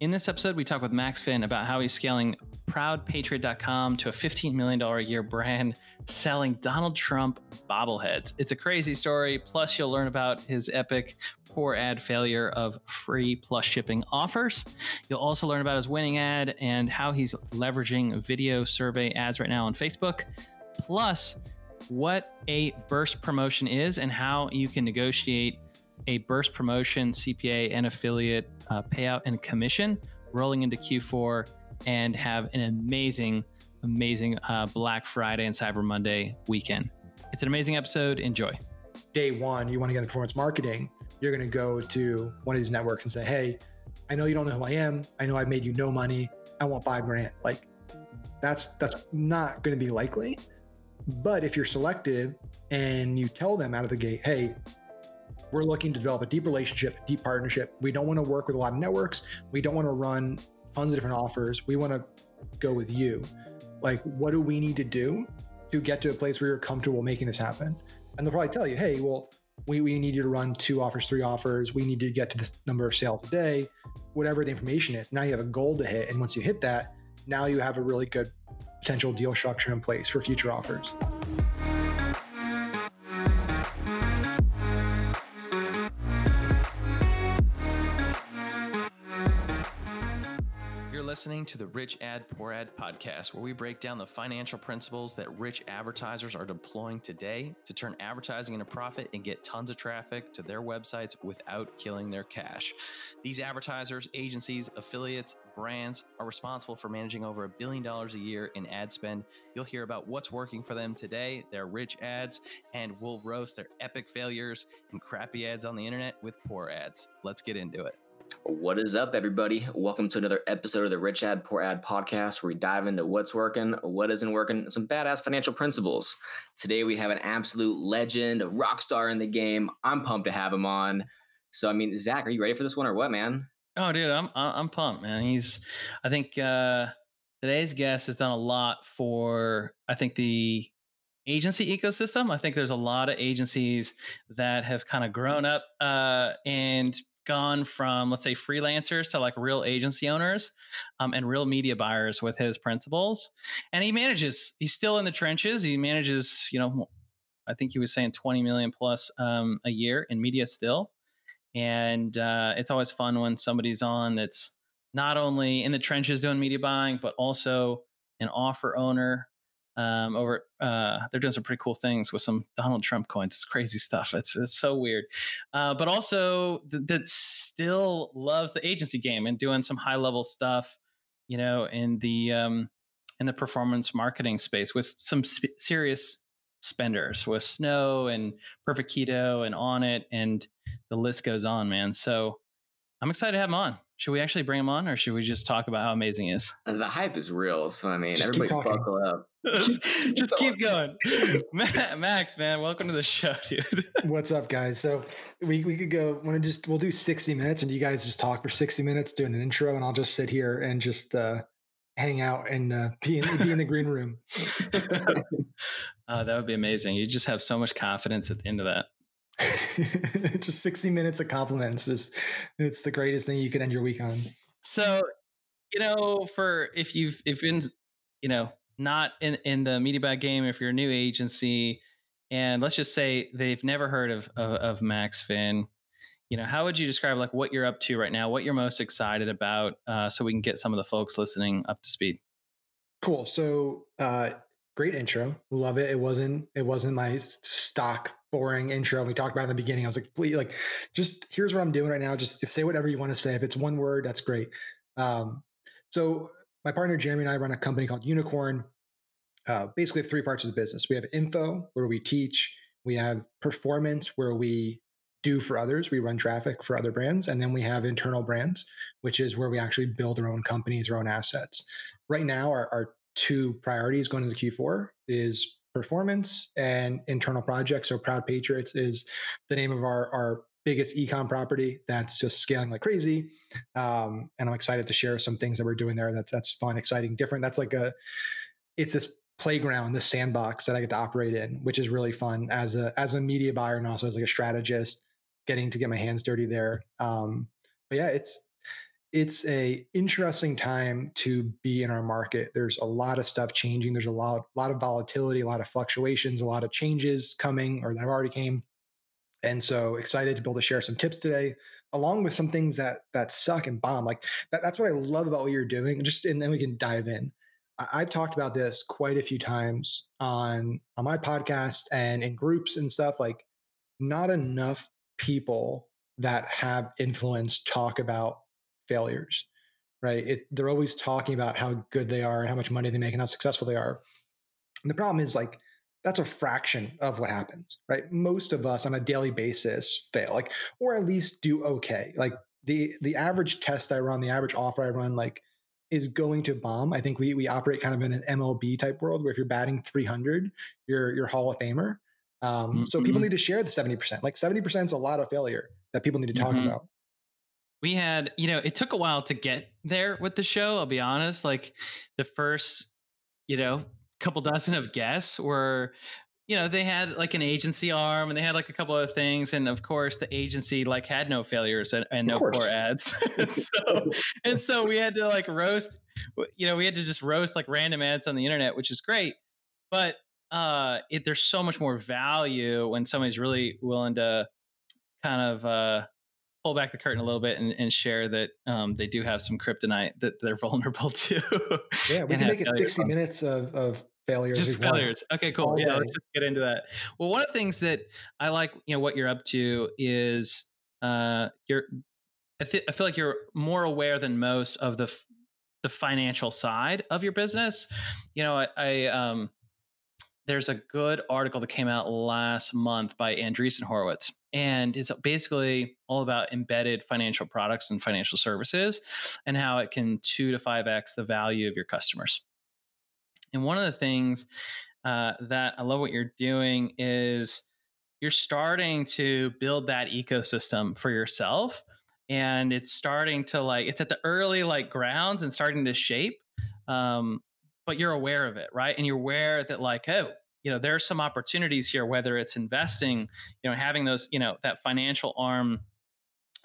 In this episode, we talk with Max Finn about how he's scaling ProudPatriot.com to a $15 million a year brand selling Donald Trump bobbleheads. It's a crazy story. Plus, you'll learn about his epic poor ad failure of free plus shipping offers. You'll also learn about his winning ad and how he's leveraging video survey ads right now on Facebook. Plus, what a burst promotion is and how you can negotiate a burst promotion, CPA, and affiliate uh, payout and commission rolling into Q4 and have an amazing, amazing uh, Black Friday and Cyber Monday weekend. It's an amazing episode. Enjoy. Day one, you want to get into performance marketing, you're going to go to one of these networks and say, Hey, I know you don't know who I am. I know I've made you no money. I want five grand. Like that's that's not going to be likely. But if you're selective and you tell them out of the gate, hey, we're looking to develop a deep relationship, deep partnership. We don't want to work with a lot of networks. We don't want to run tons of different offers. We want to go with you. Like, what do we need to do to get to a place where you're comfortable making this happen? And they'll probably tell you, hey, well, we, we need you to run two offers, three offers. We need to get to this number of sales a day, whatever the information is. Now you have a goal to hit. And once you hit that, now you have a really good potential deal structure in place for future offers. Listening to the Rich Ad Poor Ad podcast, where we break down the financial principles that rich advertisers are deploying today to turn advertising into profit and get tons of traffic to their websites without killing their cash. These advertisers, agencies, affiliates, brands are responsible for managing over a billion dollars a year in ad spend. You'll hear about what's working for them today, their rich ads, and we'll roast their epic failures and crappy ads on the internet with poor ads. Let's get into it. What is up, everybody? Welcome to another episode of the Rich Ad Poor Ad podcast, where we dive into what's working, what isn't working, some badass financial principles. Today, we have an absolute legend, a rock star in the game. I'm pumped to have him on. So, I mean, Zach, are you ready for this one or what, man? Oh, dude, I'm I'm pumped, man. He's, I think uh, today's guest has done a lot for, I think the agency ecosystem. I think there's a lot of agencies that have kind of grown up uh, and gone from let's say freelancers to like real agency owners um, and real media buyers with his principles and he manages he's still in the trenches he manages you know i think he was saying 20 million plus um, a year in media still and uh, it's always fun when somebody's on that's not only in the trenches doing media buying but also an offer owner um, over uh, they're doing some pretty cool things with some Donald Trump coins. It's crazy stuff. It's it's so weird, uh, but also th- that still loves the agency game and doing some high level stuff. You know, in the um, in the performance marketing space with some sp- serious spenders with Snow and Perfect Keto and Onnit and the list goes on, man. So I'm excited to have him on. Should we actually bring him on, or should we just talk about how amazing he is? The hype is real, so I mean, just everybody buckle up. just keep going, Max. Man, welcome to the show, dude. What's up, guys? So we we could go. Want to just we'll do 60 minutes, and you guys just talk for 60 minutes, doing an intro, and I'll just sit here and just uh, hang out and uh, be in be in the green room. uh, that would be amazing. You just have so much confidence at the end of that. just 60 minutes of compliments is it's the greatest thing you could end your week on. So, you know, for if you've if been, you know, not in in the media buy game, if you're a new agency, and let's just say they've never heard of, of, of Max Finn, you know, how would you describe like what you're up to right now, what you're most excited about, uh, so we can get some of the folks listening up to speed. Cool. So, uh, great intro. Love it. It wasn't it wasn't my stock boring intro. We talked about in the beginning. I was like, please, like, just here's what I'm doing right now. Just say whatever you want to say. If it's one word, that's great. Um, so my partner Jeremy and I run a company called Unicorn. Uh, basically, three parts of the business. We have info where we teach. We have performance where we do for others. We run traffic for other brands, and then we have internal brands, which is where we actually build our own companies, our own assets. Right now, our, our two priorities going into Q4 is performance and internal projects. So Proud Patriots is the name of our, our biggest ecom property that's just scaling like crazy. Um, and I'm excited to share some things that we're doing there. That's, that's fun, exciting, different. That's like a, it's this playground, this sandbox that I get to operate in, which is really fun as a, as a media buyer and also as like a strategist getting to get my hands dirty there. Um, but yeah, it's, it's a interesting time to be in our market. There's a lot of stuff changing. There's a lot, lot of volatility, a lot of fluctuations, a lot of changes coming or that have already came. And so excited to be able to share some tips today, along with some things that that suck and bomb. Like that, that's what I love about what you're doing. Just and then we can dive in. I, have talked about this quite a few times on on my podcast and in groups and stuff. Like, not enough people that have influence talk about failures, right? It, they're always talking about how good they are and how much money they make and how successful they are. And the problem is like that's a fraction of what happens, right? Most of us on a daily basis fail, like, or at least do okay. Like the the average test I run, the average offer I run, like is going to bomb. I think we we operate kind of in an MLB type world where if you're batting 300, you're you're Hall of Famer. Um, mm-hmm. So people mm-hmm. need to share the 70%. Like 70% is a lot of failure that people need to talk mm-hmm. about. We had, you know, it took a while to get there with the show. I'll be honest. Like the first, you know, couple dozen of guests were you know they had like an agency arm and they had like a couple of things and of course the agency like had no failures and, and no poor ads and so and so we had to like roast you know we had to just roast like random ads on the internet which is great but uh it, there's so much more value when somebody's really willing to kind of uh pull back the curtain a little bit and, and share that um, they do have some kryptonite that they're vulnerable to. Yeah, we can make it 60 minutes of, of failures. Just failures. Okay, cool. Yeah, let's just get into that. Well, one of the things that I like, you know, what you're up to is uh, you're. I, th- I feel like you're more aware than most of the f- the financial side of your business. You know, I, I um, there's a good article that came out last month by Andreessen Horowitz, and it's basically all about embedded financial products and financial services and how it can two to five x the value of your customers. And one of the things uh, that I love what you're doing is you're starting to build that ecosystem for yourself. And it's starting to like, it's at the early like grounds and starting to shape. Um, but you're aware of it, right? And you're aware that like, oh, you know, there are some opportunities here, whether it's investing, you know, having those, you know, that financial arm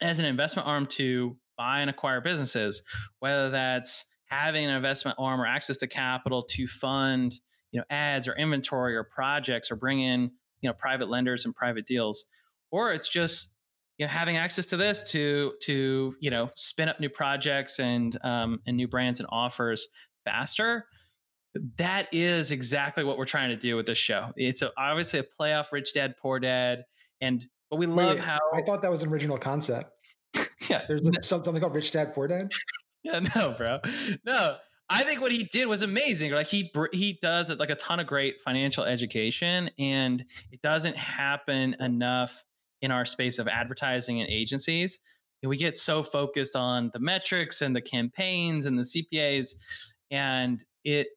as an investment arm to buy and acquire businesses, whether that's having an investment arm or access to capital to fund you know ads or inventory or projects or bring in you know private lenders and private deals or it's just you know having access to this to to you know spin up new projects and um, and new brands and offers faster that is exactly what we're trying to do with this show it's a, obviously a playoff rich dad poor dad and but we love Wait, how i thought that was an original concept yeah there's something called rich dad poor dad yeah, no, bro. No, I think what he did was amazing. Like he he does like a ton of great financial education, and it doesn't happen enough in our space of advertising and agencies. And we get so focused on the metrics and the campaigns and the CPAs, and it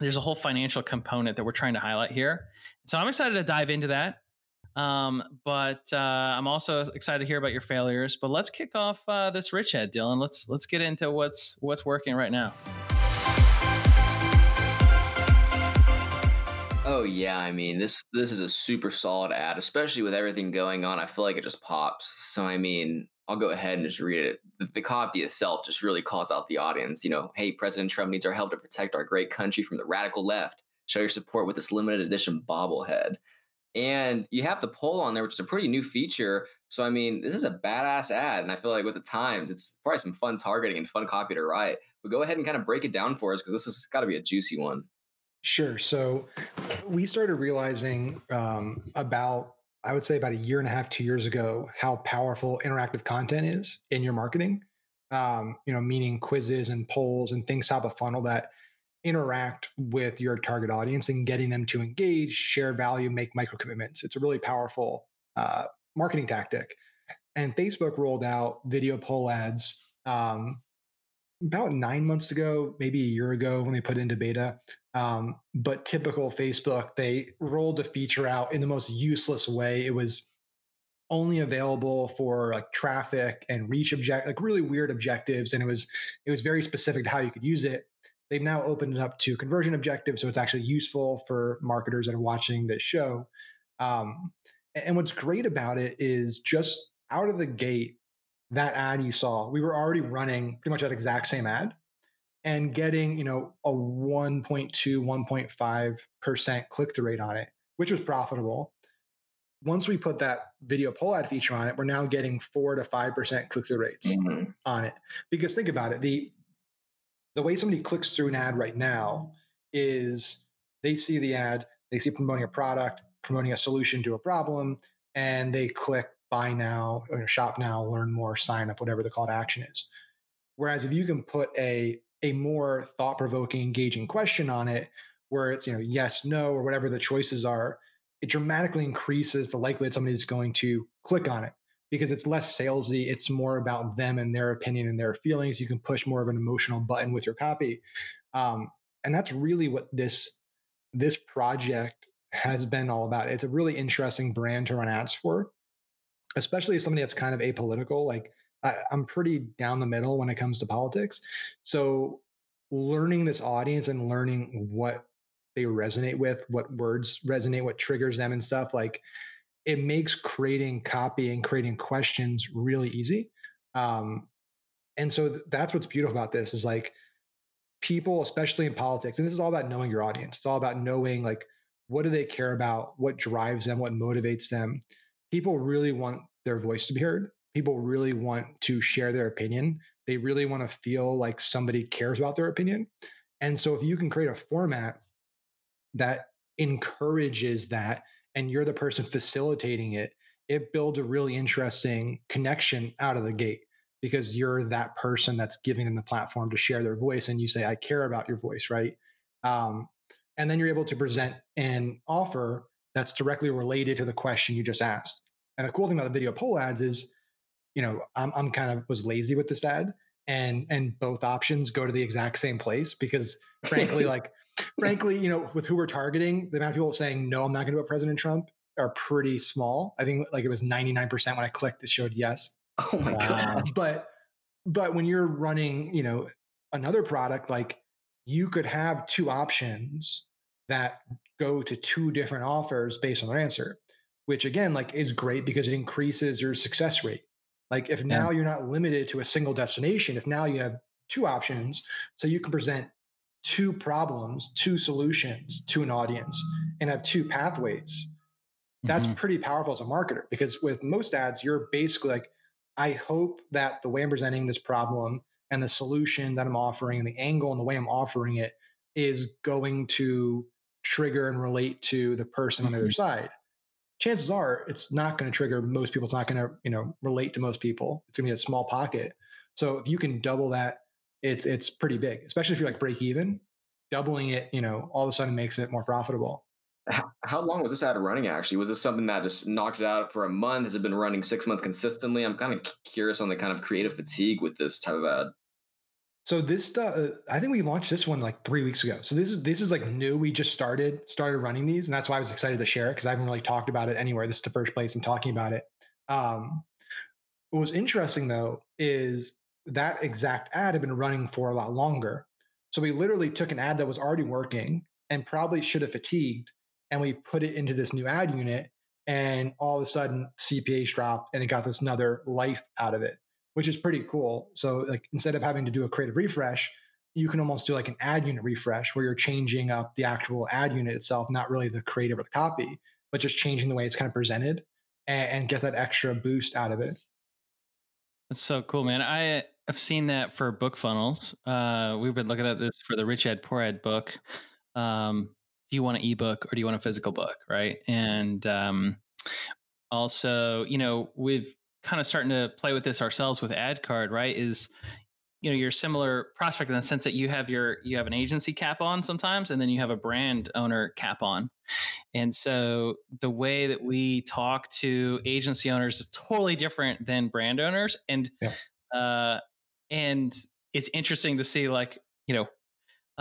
there's a whole financial component that we're trying to highlight here. So I'm excited to dive into that. Um, but uh, I'm also excited to hear about your failures. But let's kick off uh, this rich ad, Dylan. Let's let's get into what's what's working right now. Oh yeah, I mean this this is a super solid ad, especially with everything going on. I feel like it just pops. So I mean, I'll go ahead and just read it. The, the, copy itself just really calls out the audience. You know, hey, President Trump needs our help to protect our great country from the radical left. Show your support with this limited edition bobblehead and you have the poll on there, which is a pretty new feature. So I mean, this is a badass ad, and I feel like with the times, it's probably some fun targeting and fun copy to write. But go ahead and kind of break it down for us because this has got to be a juicy one. Sure. So we started realizing um, about I would say about a year and a half, two years ago, how powerful interactive content is in your marketing. Um, you know, meaning quizzes and polls and things top of funnel that interact with your target audience and getting them to engage, share value, make micro commitments. It's a really powerful uh, marketing tactic. And Facebook rolled out video poll ads um, about nine months ago, maybe a year ago when they put into beta. Um, but typical Facebook, they rolled a feature out in the most useless way. It was only available for like traffic and reach object like really weird objectives and it was it was very specific to how you could use it They've now opened it up to conversion objectives, so it's actually useful for marketers that are watching this show. Um, and what's great about it is just out of the gate, that ad you saw, we were already running pretty much that exact same ad and getting, you know, a 1.2, 1.5% click through rate on it, which was profitable. Once we put that video poll ad feature on it, we're now getting four to 5% click through rates mm-hmm. on it. Because think about it, the the way somebody clicks through an ad right now is they see the ad, they see promoting a product, promoting a solution to a problem, and they click buy now, or shop now, learn more, sign up, whatever the call to action is. Whereas if you can put a a more thought provoking, engaging question on it, where it's you know yes, no, or whatever the choices are, it dramatically increases the likelihood somebody's going to click on it because it's less salesy. It's more about them and their opinion and their feelings. You can push more of an emotional button with your copy, um, and that's really what this this project has been all about. It's a really interesting brand to run ads for, especially as somebody that's kind of apolitical. Like I, I'm pretty down the middle when it comes to politics, so learning this audience and learning what they resonate with, what words resonate, what triggers them, and stuff like it makes creating copy and creating questions really easy. Um, and so th- that's what's beautiful about this is like people, especially in politics, and this is all about knowing your audience. It's all about knowing like what do they care about, what drives them, what motivates them. People really want their voice to be heard. People really want to share their opinion. They really want to feel like somebody cares about their opinion. And so if you can create a format that encourages that and you're the person facilitating it, it builds a really interesting connection out of the gate because you're that person that's giving them the platform to share their voice and you say i care about your voice right um, and then you're able to present an offer that's directly related to the question you just asked and the cool thing about the video poll ads is you know i'm, I'm kind of was lazy with this ad and and both options go to the exact same place because frankly like frankly, you know, with who we're targeting, the amount of people saying no, I'm not going to vote President Trump are pretty small. I think like it was 99% when I clicked, it showed yes. Oh my wow. god! But but when you're running, you know, another product, like you could have two options that go to two different offers based on their answer, which again, like is great because it increases your success rate. Like if now yeah. you're not limited to a single destination, if now you have two options, so you can present two problems, two solutions to an audience and have two pathways, that's mm-hmm. pretty powerful as a marketer because with most ads, you're basically like, I hope that the way I'm presenting this problem and the solution that I'm offering and the angle and the way I'm offering it is going to trigger and relate to the person mm-hmm. on the other mm-hmm. side. Chances are it's not going to trigger most people. It's not going to, you know, relate to most people. It's going to be a small pocket. So if you can double that it's it's pretty big, especially if you're like break even. Doubling it, you know, all of a sudden makes it more profitable. How, how long was this ad running? Actually, was this something that just knocked it out for a month? Has it been running six months consistently? I'm kind of curious on the kind of creative fatigue with this type of ad. So this, uh, I think we launched this one like three weeks ago. So this is this is like new. We just started started running these, and that's why I was excited to share it because I haven't really talked about it anywhere. This is the first place I'm talking about it. Um, what was interesting though is that exact ad had been running for a lot longer. So we literally took an ad that was already working and probably should have fatigued, and we put it into this new ad unit. And all of a sudden, CPAs dropped, and it got this another life out of it, which is pretty cool. So, like instead of having to do a creative refresh, you can almost do like an ad unit refresh where you're changing up the actual ad unit itself, not really the creative or the copy, but just changing the way it's kind of presented and, and get that extra boost out of it. That's so cool, man. I have seen that for book funnels. Uh, we've been looking at this for the Rich Dad Poor Dad book. Um, do you want an ebook or do you want a physical book, right? And um, also, you know, we've kind of starting to play with this ourselves with ad card, right? Is you know you're similar prospect in the sense that you have your you have an agency cap on sometimes and then you have a brand owner cap on and so the way that we talk to agency owners is totally different than brand owners and yeah. uh and it's interesting to see like you know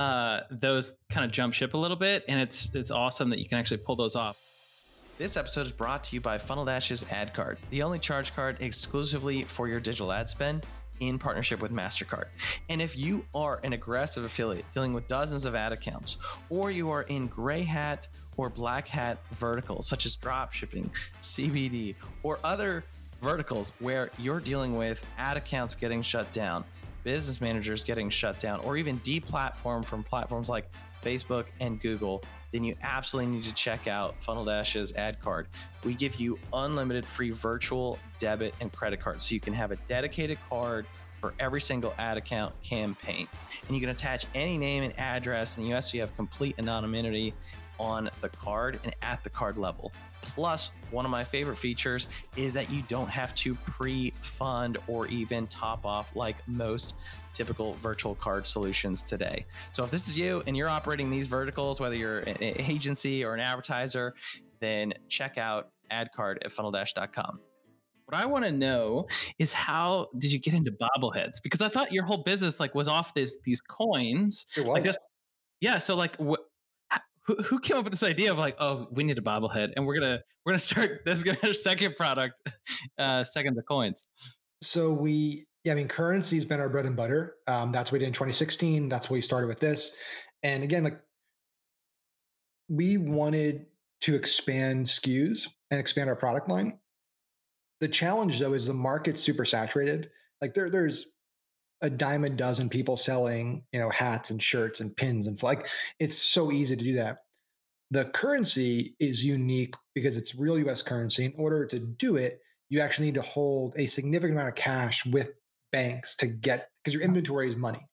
uh those kind of jump ship a little bit and it's it's awesome that you can actually pull those off this episode is brought to you by Funnel Dash's Ad Card, the only charge card exclusively for your digital ad spend in partnership with MasterCard. And if you are an aggressive affiliate dealing with dozens of ad accounts, or you are in gray hat or black hat verticals such as drop shipping, CBD, or other verticals where you're dealing with ad accounts getting shut down, business managers getting shut down, or even deplatformed from platforms like Facebook and Google, then you absolutely need to check out Funnel Dash's ad card. We give you unlimited free virtual debit and credit cards so you can have a dedicated card for every single ad account campaign. And you can attach any name and address in the US so you have complete anonymity on the card and at the card level. Plus, one of my favorite features is that you don't have to pre fund or even top off like most typical virtual card solutions today. So, if this is you and you're operating these verticals, whether you're an agency or an advertiser, then check out AdCard at funneldash.com. What I want to know is how did you get into bobbleheads? Because I thought your whole business like was off this these coins. It was. Like yeah. So like, wh- who, came up with this idea of like, oh, we need a bobblehead, and we're gonna we're gonna start. This is gonna be our second product, uh, second the coins. So we, yeah, I mean, currency has been our bread and butter. Um, that's what we did in 2016. That's what we started with this. And again, like we wanted to expand SKUs and expand our product line. The challenge though is the market's super saturated. Like there, there's a dime a dozen people selling, you know, hats and shirts and pins and like it's so easy to do that. The currency is unique because it's real US currency. In order to do it, you actually need to hold a significant amount of cash with banks to get because your inventory is money,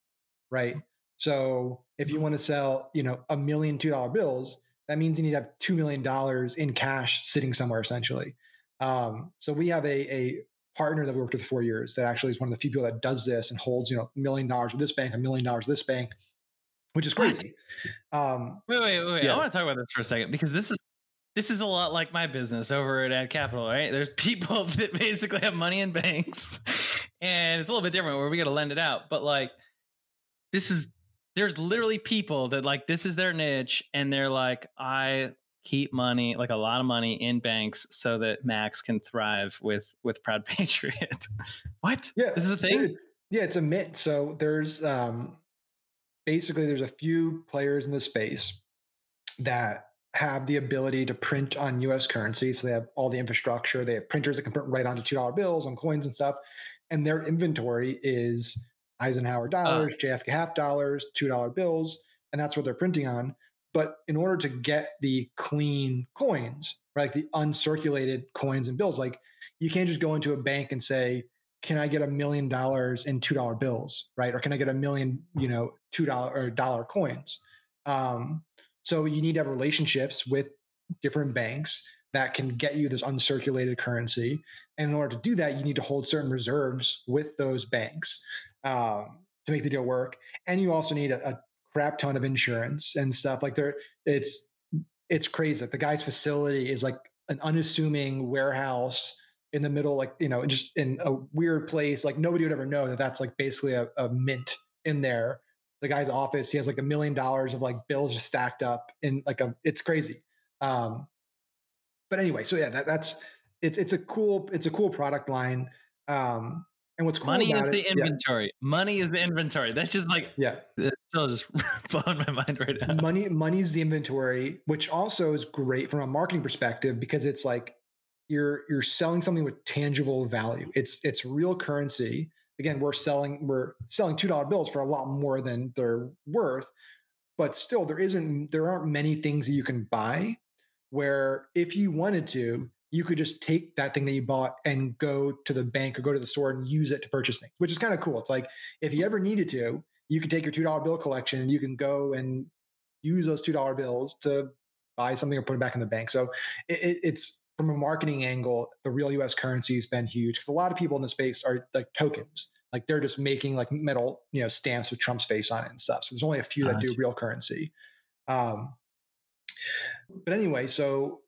right? So if you want to sell, you know, a million two dollar bills, that means you need to have two million dollars in cash sitting somewhere essentially. Um, so we have a, a partner that we worked with for four years that actually is one of the few people that does this and holds, you know, a million dollars with this bank, a million dollars with this bank, which is crazy. Um, wait, wait, wait. Yeah. I want to talk about this for a second because this is this is a lot like my business over at Ad Capital, right? There's people that basically have money in banks, and it's a little bit different where we got to lend it out. But like, this is there's literally people that like this is their niche, and they're like, I keep money, like a lot of money in banks so that Max can thrive with with Proud Patriot. what? Yeah. This is a thing? Dude, yeah, it's a mint. So there's um basically there's a few players in the space that have the ability to print on US currency. So they have all the infrastructure, they have printers that can print right onto $2 bills and coins and stuff. And their inventory is Eisenhower uh. dollars, uh, JFK half dollars, $2 bills, and that's what they're printing on. But in order to get the clean coins, right, like the uncirculated coins and bills, like you can't just go into a bank and say, can I get a million dollars in two dollar bills, right? Or can I get a million, you know, two dollar or dollar coins? Um, so you need to have relationships with different banks that can get you this uncirculated currency. And in order to do that, you need to hold certain reserves with those banks um, to make the deal work. And you also need a, a crap ton of insurance and stuff. Like there, it's it's crazy. The guy's facility is like an unassuming warehouse in the middle, like you know, just in a weird place. Like nobody would ever know that that's like basically a, a mint in there. The guy's office, he has like a million dollars of like bills just stacked up in like a. It's crazy. Um, but anyway, so yeah, that, that's it's it's a cool it's a cool product line. Um, and what's cool money is it, the inventory. Yeah. Money is the inventory. That's just like yeah, it's still just blowing my mind right now. Money, money's the inventory, which also is great from a marketing perspective because it's like you're you're selling something with tangible value. It's it's real currency. Again, we're selling we're selling two dollar bills for a lot more than they're worth, but still there isn't there aren't many things that you can buy where if you wanted to you could just take that thing that you bought and go to the bank or go to the store and use it to purchase things, which is kind of cool. It's like if you ever needed to, you can take your $2 bill collection and you can go and use those $2 bills to buy something or put it back in the bank. So it, it's from a marketing angle, the real US currency has been huge because a lot of people in the space are like tokens. Like they're just making like metal, you know, stamps with Trump's face on it and stuff. So there's only a few that do real currency. Um, but anyway, so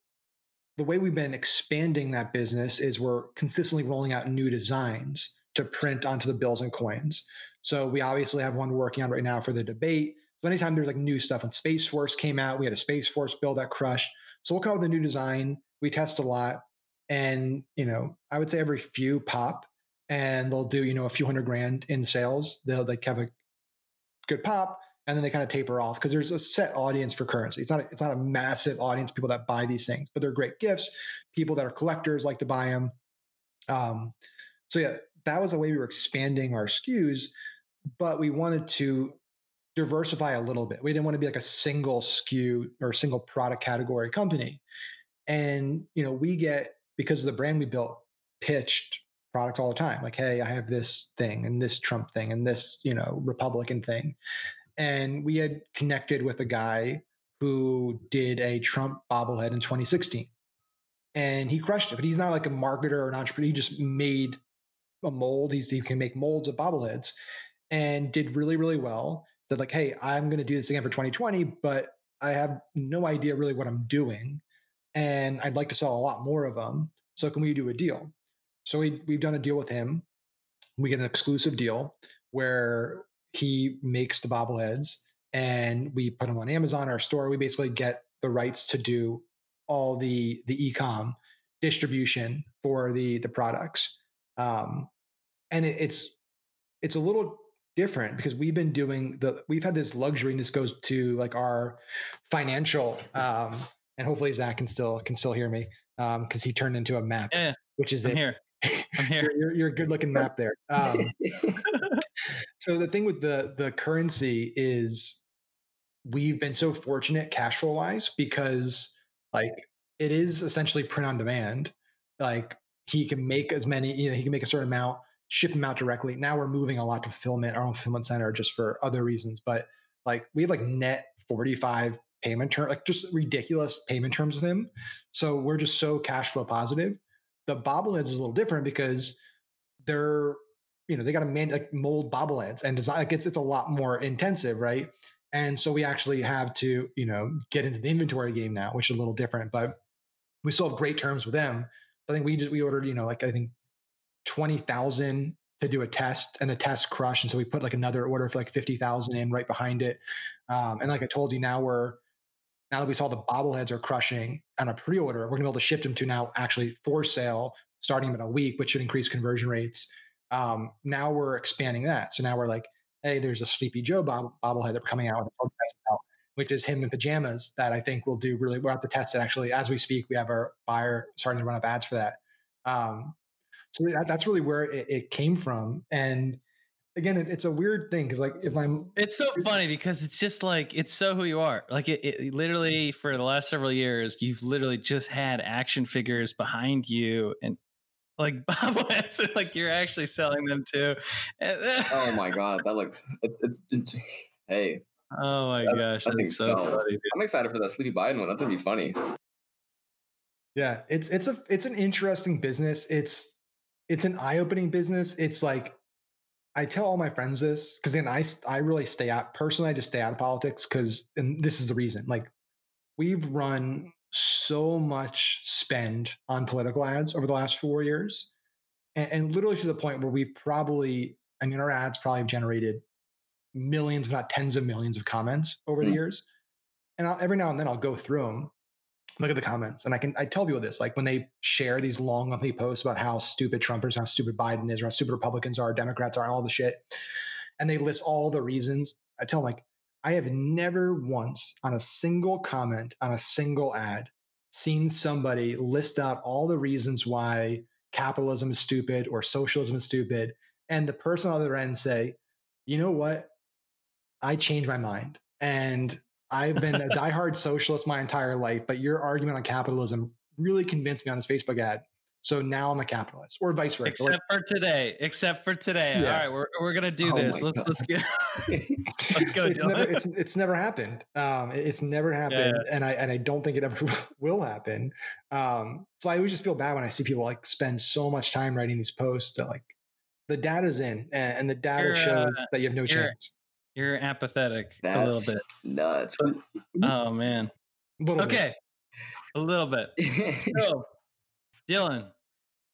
the way we've been expanding that business is we're consistently rolling out new designs to print onto the bills and coins. So we obviously have one working on right now for the debate. So anytime there's like new stuff, when Space Force came out, we had a Space Force bill that crushed. So we'll come up with a new design. We test a lot, and you know, I would say every few pop, and they'll do you know a few hundred grand in sales. They'll like have a good pop, and then they kind of taper off because there's a set audience for currency. It's not a, it's not a massive audience people that buy these things, but they're great gifts. People that are collectors like to buy them. Um, so yeah, that was the way we were expanding our SKUs, but we wanted to diversify a little bit. We didn't want to be like a single SKU or single product category company. And you know, we get because of the brand we built pitched products all the time. Like, hey, I have this thing and this Trump thing and this, you know, Republican thing. And we had connected with a guy who did a Trump bobblehead in 2016. And he crushed it. But he's not like a marketer or an entrepreneur. He just made a mold. He's, he can make molds of bobbleheads and did really, really well. Said, like, hey, I'm going to do this again for 2020, but I have no idea really what I'm doing. And I'd like to sell a lot more of them. So can we do a deal? So we, we've done a deal with him. We get an exclusive deal where he makes the bobbleheads and we put them on Amazon, our store. We basically get the rights to do all the the ecom distribution for the the products. Um, and it, it's it's a little different because we've been doing the we've had this luxury and this goes to like our financial um and hopefully Zach can still can still hear me um because he turned into a map yeah, which is I'm it. here. I'm here. you're, a good looking map there um so the thing with the the currency is we've been so fortunate cash flow wise because like it is essentially print on demand. Like he can make as many you know he can make a certain amount ship them out directly. Now we're moving a lot to fulfillment. Our own fulfillment center just for other reasons but like we have like net 45 payment term like just ridiculous payment terms with him. So we're just so cash flow positive. The bobbleheads is a little different because they're you know they got to man like mold bobbleheads and design like it's it's a lot more intensive right? And so we actually have to you know get into the inventory game now which is a little different but we still have great terms with them. I think we just we ordered you know like i think 20000 to do a test and the test crushed and so we put like another order for like 50000 in right behind it. Um, and like i told you now we're now that we saw the bobbleheads are crushing on a pre-order we're going to be able to shift them to now actually for sale starting in a week which should increase conversion rates um, now we're expanding that. So now we're like, hey, there's a Sleepy Joe bob- bobblehead that we're coming out with a podcast about, which is him in pajamas that I think will do really. We're at the test it actually as we speak. We have our buyer starting to run up ads for that. Um, so that, that's really where it, it, came from. And again, it, it's a weird thing because like if I'm, it's so funny because it's just like it's so who you are. Like it, it literally for the last several years, you've literally just had action figures behind you and like bobbleheads, like you're actually selling them too. oh my god, that looks it's it's, it's hey. Oh my that, gosh, that's so funny, I'm excited for that Sleepy Biden one. That's gonna be funny. Yeah, it's it's a it's an interesting business. It's it's an eye opening business. It's like I tell all my friends this because then I I really stay out personally. I just stay out of politics because and this is the reason. Like we've run so much spend on political ads over the last four years. And, and, literally to the point where we've probably, I mean, our ads probably have generated millions, if not tens of millions of comments over mm-hmm. the mm. years. And I'll, every now and then I'll go through them, look at the comments, and I can, I tell people this, like when they share these long monthly posts about how stupid Trump is, how stupid Biden is, or how stupid Republicans are, Democrats are, and all the shit. And they list all the reasons. I tell them like, I have never once on a single comment on a single ad seen somebody list out all the reasons why capitalism is stupid or socialism is stupid. And the person on the other end say, you know what? I changed my mind. And I've been a diehard socialist my entire life, but your argument on capitalism really convinced me on this Facebook ad. So now I'm a capitalist, or vice versa. Except for today. Except for today. Yeah. All right, we're, we're gonna do oh this. Let's God. let's get let's go. It's never, it's, it's never happened. Um, it's never happened, yeah. and I and I don't think it ever will happen. Um, so I always just feel bad when I see people like spend so much time writing these posts that like the data's in, and, and the data you're, shows uh, that you have no you're, chance. You're apathetic That's a little bit. Nuts. oh man. okay. Bit. A little bit. so Dylan,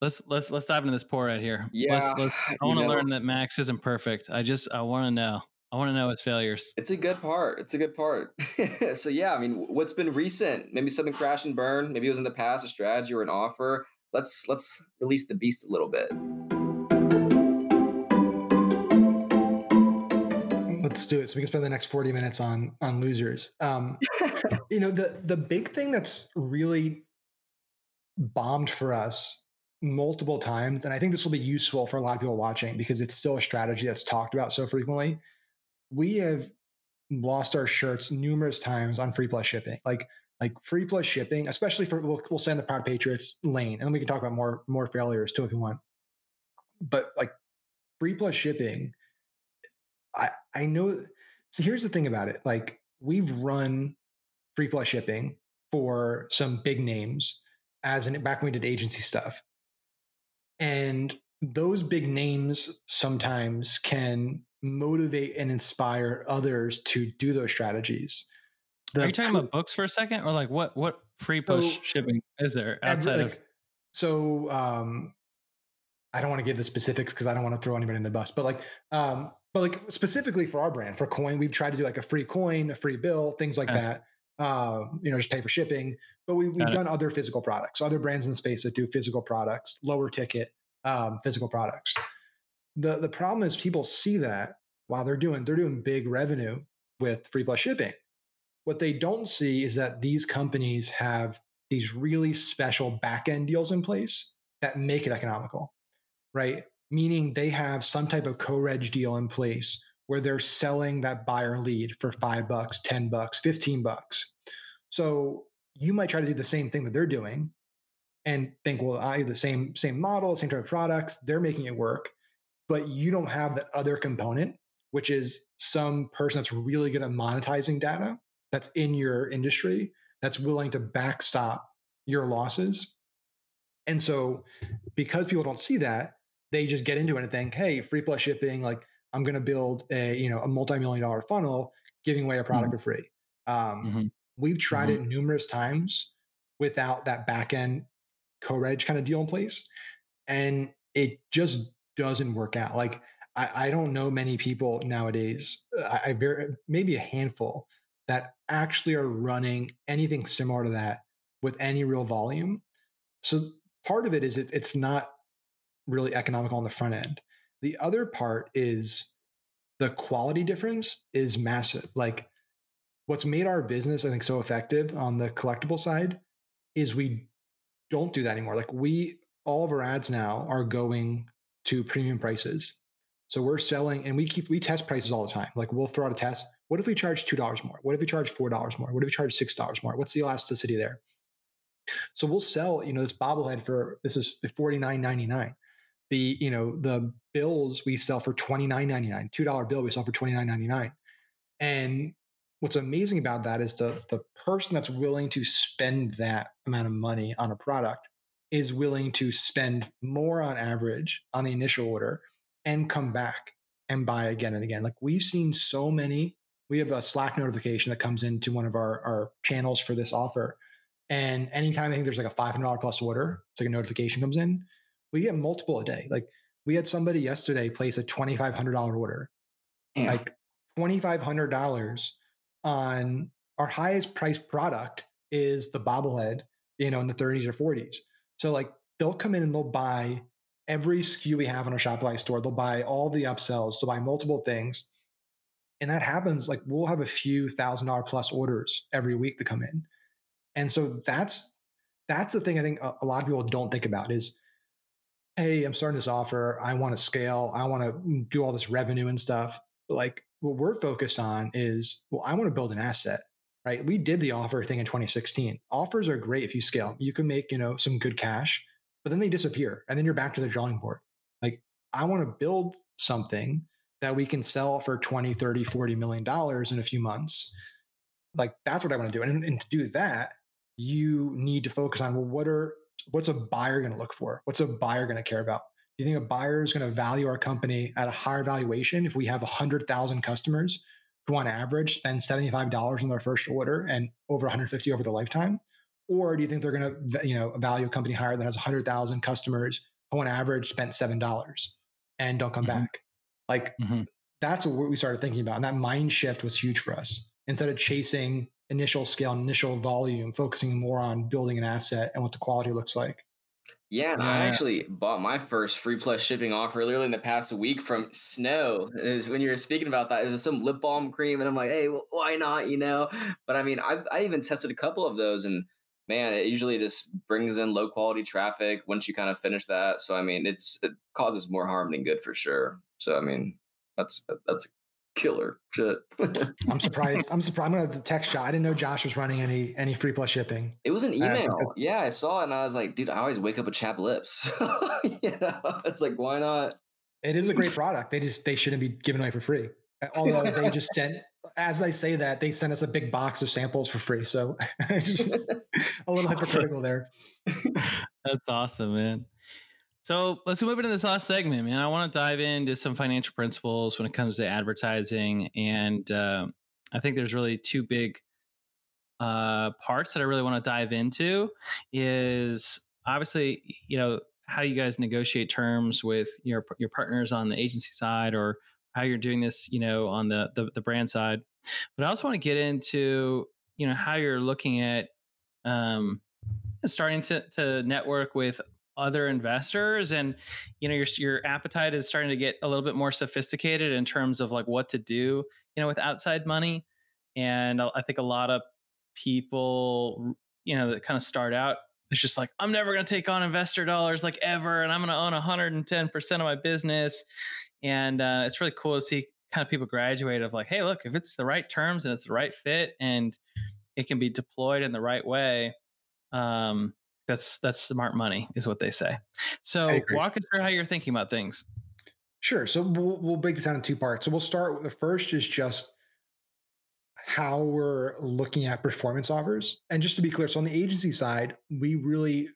let's let's let's dive into this poor right here. Yeah, let's, let's, I want to learn that Max isn't perfect. I just I want to know. I want to know his failures. It's a good part. It's a good part. so yeah, I mean, what's been recent? Maybe something crash and burn. Maybe it was in the past, a strategy or an offer. Let's let's release the beast a little bit. Let's do it. So we can spend the next forty minutes on on losers. Um, you know, the the big thing that's really bombed for us multiple times, and I think this will be useful for a lot of people watching because it's still a strategy that's talked about so frequently. We have lost our shirts numerous times on free plus shipping. Like like free plus shipping, especially for we'll, we'll send the Proud Patriots lane, and then we can talk about more more failures too if you want. But like free plus shipping, I I know. So here's the thing about it: like we've run free plus shipping for some big names as in back when we did agency stuff, and those big names sometimes can motivate and inspire others to do those strategies. The Are you talking about books for a second, or like what what free push so, shipping is there outside like, of? So um, I don't want to give the specifics because I don't want to throw anybody in the bus, but like um, but like specifically for our brand for coin, we've tried to do like a free coin, a free bill, things like okay. that. Uh, you know, just pay for shipping. But we, we've done other physical products, other brands in the space that do physical products, lower ticket um, physical products. The the problem is people see that while they're doing they're doing big revenue with free plus shipping. What they don't see is that these companies have these really special back end deals in place that make it economical, right? Meaning they have some type of co-reg deal in place where they're selling that buyer lead for five bucks, 10 bucks, 15 bucks. So you might try to do the same thing that they're doing and think, well, I have the same, same model, same type of products, they're making it work, but you don't have the other component, which is some person that's really good at monetizing data that's in your industry that's willing to backstop your losses. And so because people don't see that, they just get into it and think, hey, free plus shipping, like I'm going to build a you know a multi-million dollar funnel giving away a product mm-hmm. for free. Um, mm-hmm. We've tried mm-hmm. it numerous times without that back end co-reg kind of deal in place, and it just doesn't work out. Like I, I don't know many people nowadays. I, I very maybe a handful that actually are running anything similar to that with any real volume. So part of it is it, it's not really economical on the front end. The other part is the quality difference is massive. Like what's made our business, I think, so effective on the collectible side is we don't do that anymore. Like we, all of our ads now are going to premium prices. So we're selling and we keep, we test prices all the time. Like we'll throw out a test. What if we charge $2 more? What if we charge $4 more? What if we charge $6 more? What's the elasticity there? So we'll sell, you know, this bobblehead for this is $49.99 the you know the bills we sell for twenty nine ninety nine, two dollar bill we sell for twenty nine ninety nine, and what's amazing about that is the the person that's willing to spend that amount of money on a product is willing to spend more on average on the initial order and come back and buy again and again. Like we've seen so many. We have a Slack notification that comes into one of our, our channels for this offer. And anytime I think there's like a $500 plus order, it's like a notification comes in we get multiple a day. Like we had somebody yesterday place a twenty five hundred dollar order, yeah. like twenty five hundred dollars on our highest priced product is the bobblehead, you know, in the 30s or 40s. So like they'll come in and they'll buy every SKU we have in our Shopify store. They'll buy all the upsells. They'll buy multiple things. And that happens like we'll have a few thousand dollar plus orders every week to come in. And so that's that's the thing I think a, a lot of people don't think about is hey, I'm starting this offer. I want to scale. I want to mm, do all this revenue and stuff. But like what we're focused on is, well, I want to build an asset, right? We did the offer thing in 2016. Offers are great if you scale. You can make, you know, some good cash, but then they disappear and then you're back to the drawing board. Like I want to build something that we can sell for 20, 30, 40 million dollars in a few months. Like that's what I want to do. And, and to do that, you need to focus on, well, what are what's a buyer going to look for? What's a buyer going to care about? Do you think a buyer is going to value our company at a higher valuation if we have 100,000 customers who on average spend $75 on their first order and over 150 over the lifetime? Or do you think they're going to you know value a company higher that has 100,000 customers who on average spent $7 and don't come mm-hmm. back? Like mm-hmm. that's what we started thinking about. And that mind shift was huge for us. Instead of chasing initial scale, initial volume, focusing more on building an asset and what the quality looks like. Yeah, I actually bought my first free plus shipping offer literally in the past week from Snow. Is when you were speaking about that, it was some lip balm cream, and I'm like, hey, well, why not? You know. But I mean, I've I even tested a couple of those, and man, it usually just brings in low quality traffic once you kind of finish that. So I mean, it's it causes more harm than good for sure. So I mean, that's that's killer shit. I'm surprised. I'm surprised. I'm gonna have the text Josh. I didn't know Josh was running any any free plus shipping. It was an email. Uh, yeah, I saw it and I was like, dude, I always wake up with chap lips. you know, it's like, why not? It is a great product. They just they shouldn't be given away for free. Although they just sent, as I say that, they sent us a big box of samples for free. So it's just a little hypocritical there. That's awesome, man. So let's move into this last segment, man. I want to dive into some financial principles when it comes to advertising, and uh, I think there's really two big uh, parts that I really want to dive into. Is obviously, you know, how you guys negotiate terms with your your partners on the agency side, or how you're doing this, you know, on the the, the brand side. But I also want to get into, you know, how you're looking at um, starting to to network with other investors and you know your your appetite is starting to get a little bit more sophisticated in terms of like what to do you know with outside money and i think a lot of people you know that kind of start out it's just like i'm never going to take on investor dollars like ever and i'm going to own 110% of my business and uh, it's really cool to see kind of people graduate of like hey look if it's the right terms and it's the right fit and it can be deployed in the right way um, that's that's smart money, is what they say. So walk us through how you're thinking about things. Sure. So we'll we'll break this down in two parts. So we'll start with the first is just how we're looking at performance offers. And just to be clear, so on the agency side, we really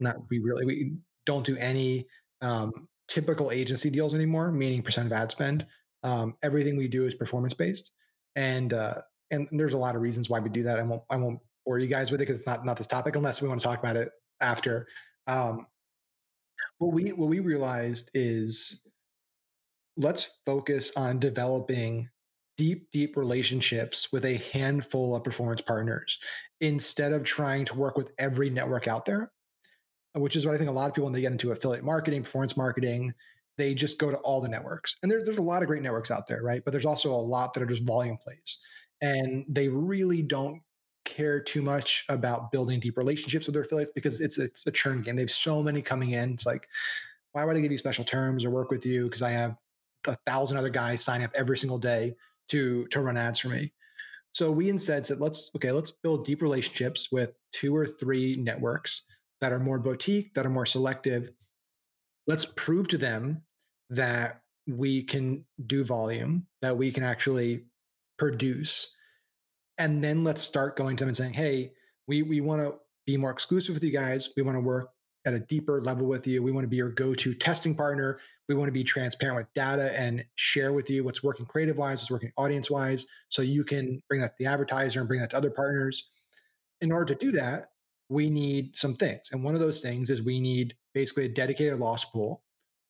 not we really we don't do any um, typical agency deals anymore, meaning percent of ad spend. Um, everything we do is performance based, and uh, and there's a lot of reasons why we do that. I won't I won't bore you guys with it because it's not not this topic unless we want to talk about it after. Um, what we what we realized is let's focus on developing deep deep relationships with a handful of performance partners instead of trying to work with every network out there which is what i think a lot of people when they get into affiliate marketing performance marketing they just go to all the networks. And there's, there's a lot of great networks out there right? But there's also a lot that are just volume plays. And they really don't care too much about building deep relationships with their affiliates because it's it's a churn game. They have so many coming in. It's like, why would I give you special terms or work with you? Because I have a thousand other guys sign up every single day to to run ads for me. So we instead said, let's okay, let's build deep relationships with two or three networks that are more boutique, that are more selective. Let's prove to them that we can do volume, that we can actually produce and then let's start going to them and saying, hey, we we want to be more exclusive with you guys. We want to work at a deeper level with you. We want to be your go-to testing partner. We want to be transparent with data and share with you what's working creative wise, what's working audience wise, so you can bring that to the advertiser and bring that to other partners. In order to do that, we need some things. And one of those things is we need basically a dedicated loss pool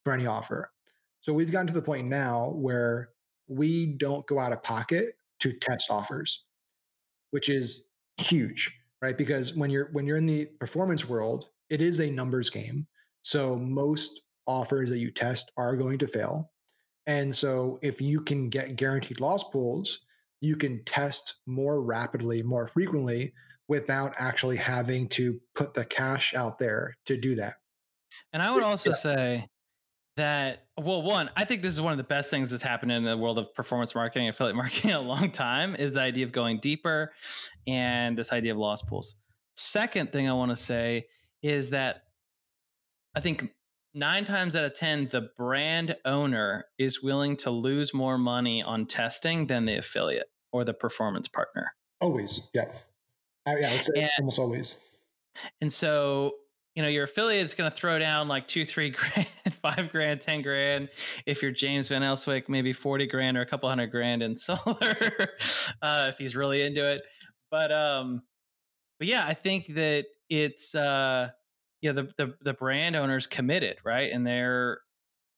for any offer. So we've gotten to the point now where we don't go out of pocket to test offers which is huge, right? Because when you're when you're in the performance world, it is a numbers game. So most offers that you test are going to fail. And so if you can get guaranteed loss pools, you can test more rapidly, more frequently without actually having to put the cash out there to do that. And I would also yeah. say that well one i think this is one of the best things that's happened in the world of performance marketing affiliate marketing in a long time is the idea of going deeper and this idea of loss pools. Second thing i want to say is that i think nine times out of ten the brand owner is willing to lose more money on testing than the affiliate or the performance partner. Always yeah. Yeah it's and, almost always. and so you know, your affiliate is going to throw down like two, three grand, five grand, 10 grand. If you're James Van Elswyk maybe 40 grand or a couple hundred grand in solar, uh, if he's really into it. But, um, but yeah, I think that it's, uh, yeah, the, the, the brand owner's committed, right? And they're,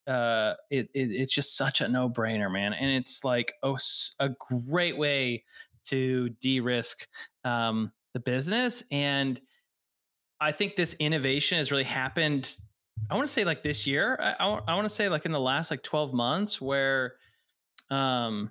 uh, it, it it's just such a no brainer, man. And it's like, oh, a great way to de-risk, um, the business and, I think this innovation has really happened. I want to say like this year. I, I, I want to say like in the last like 12 months where, um,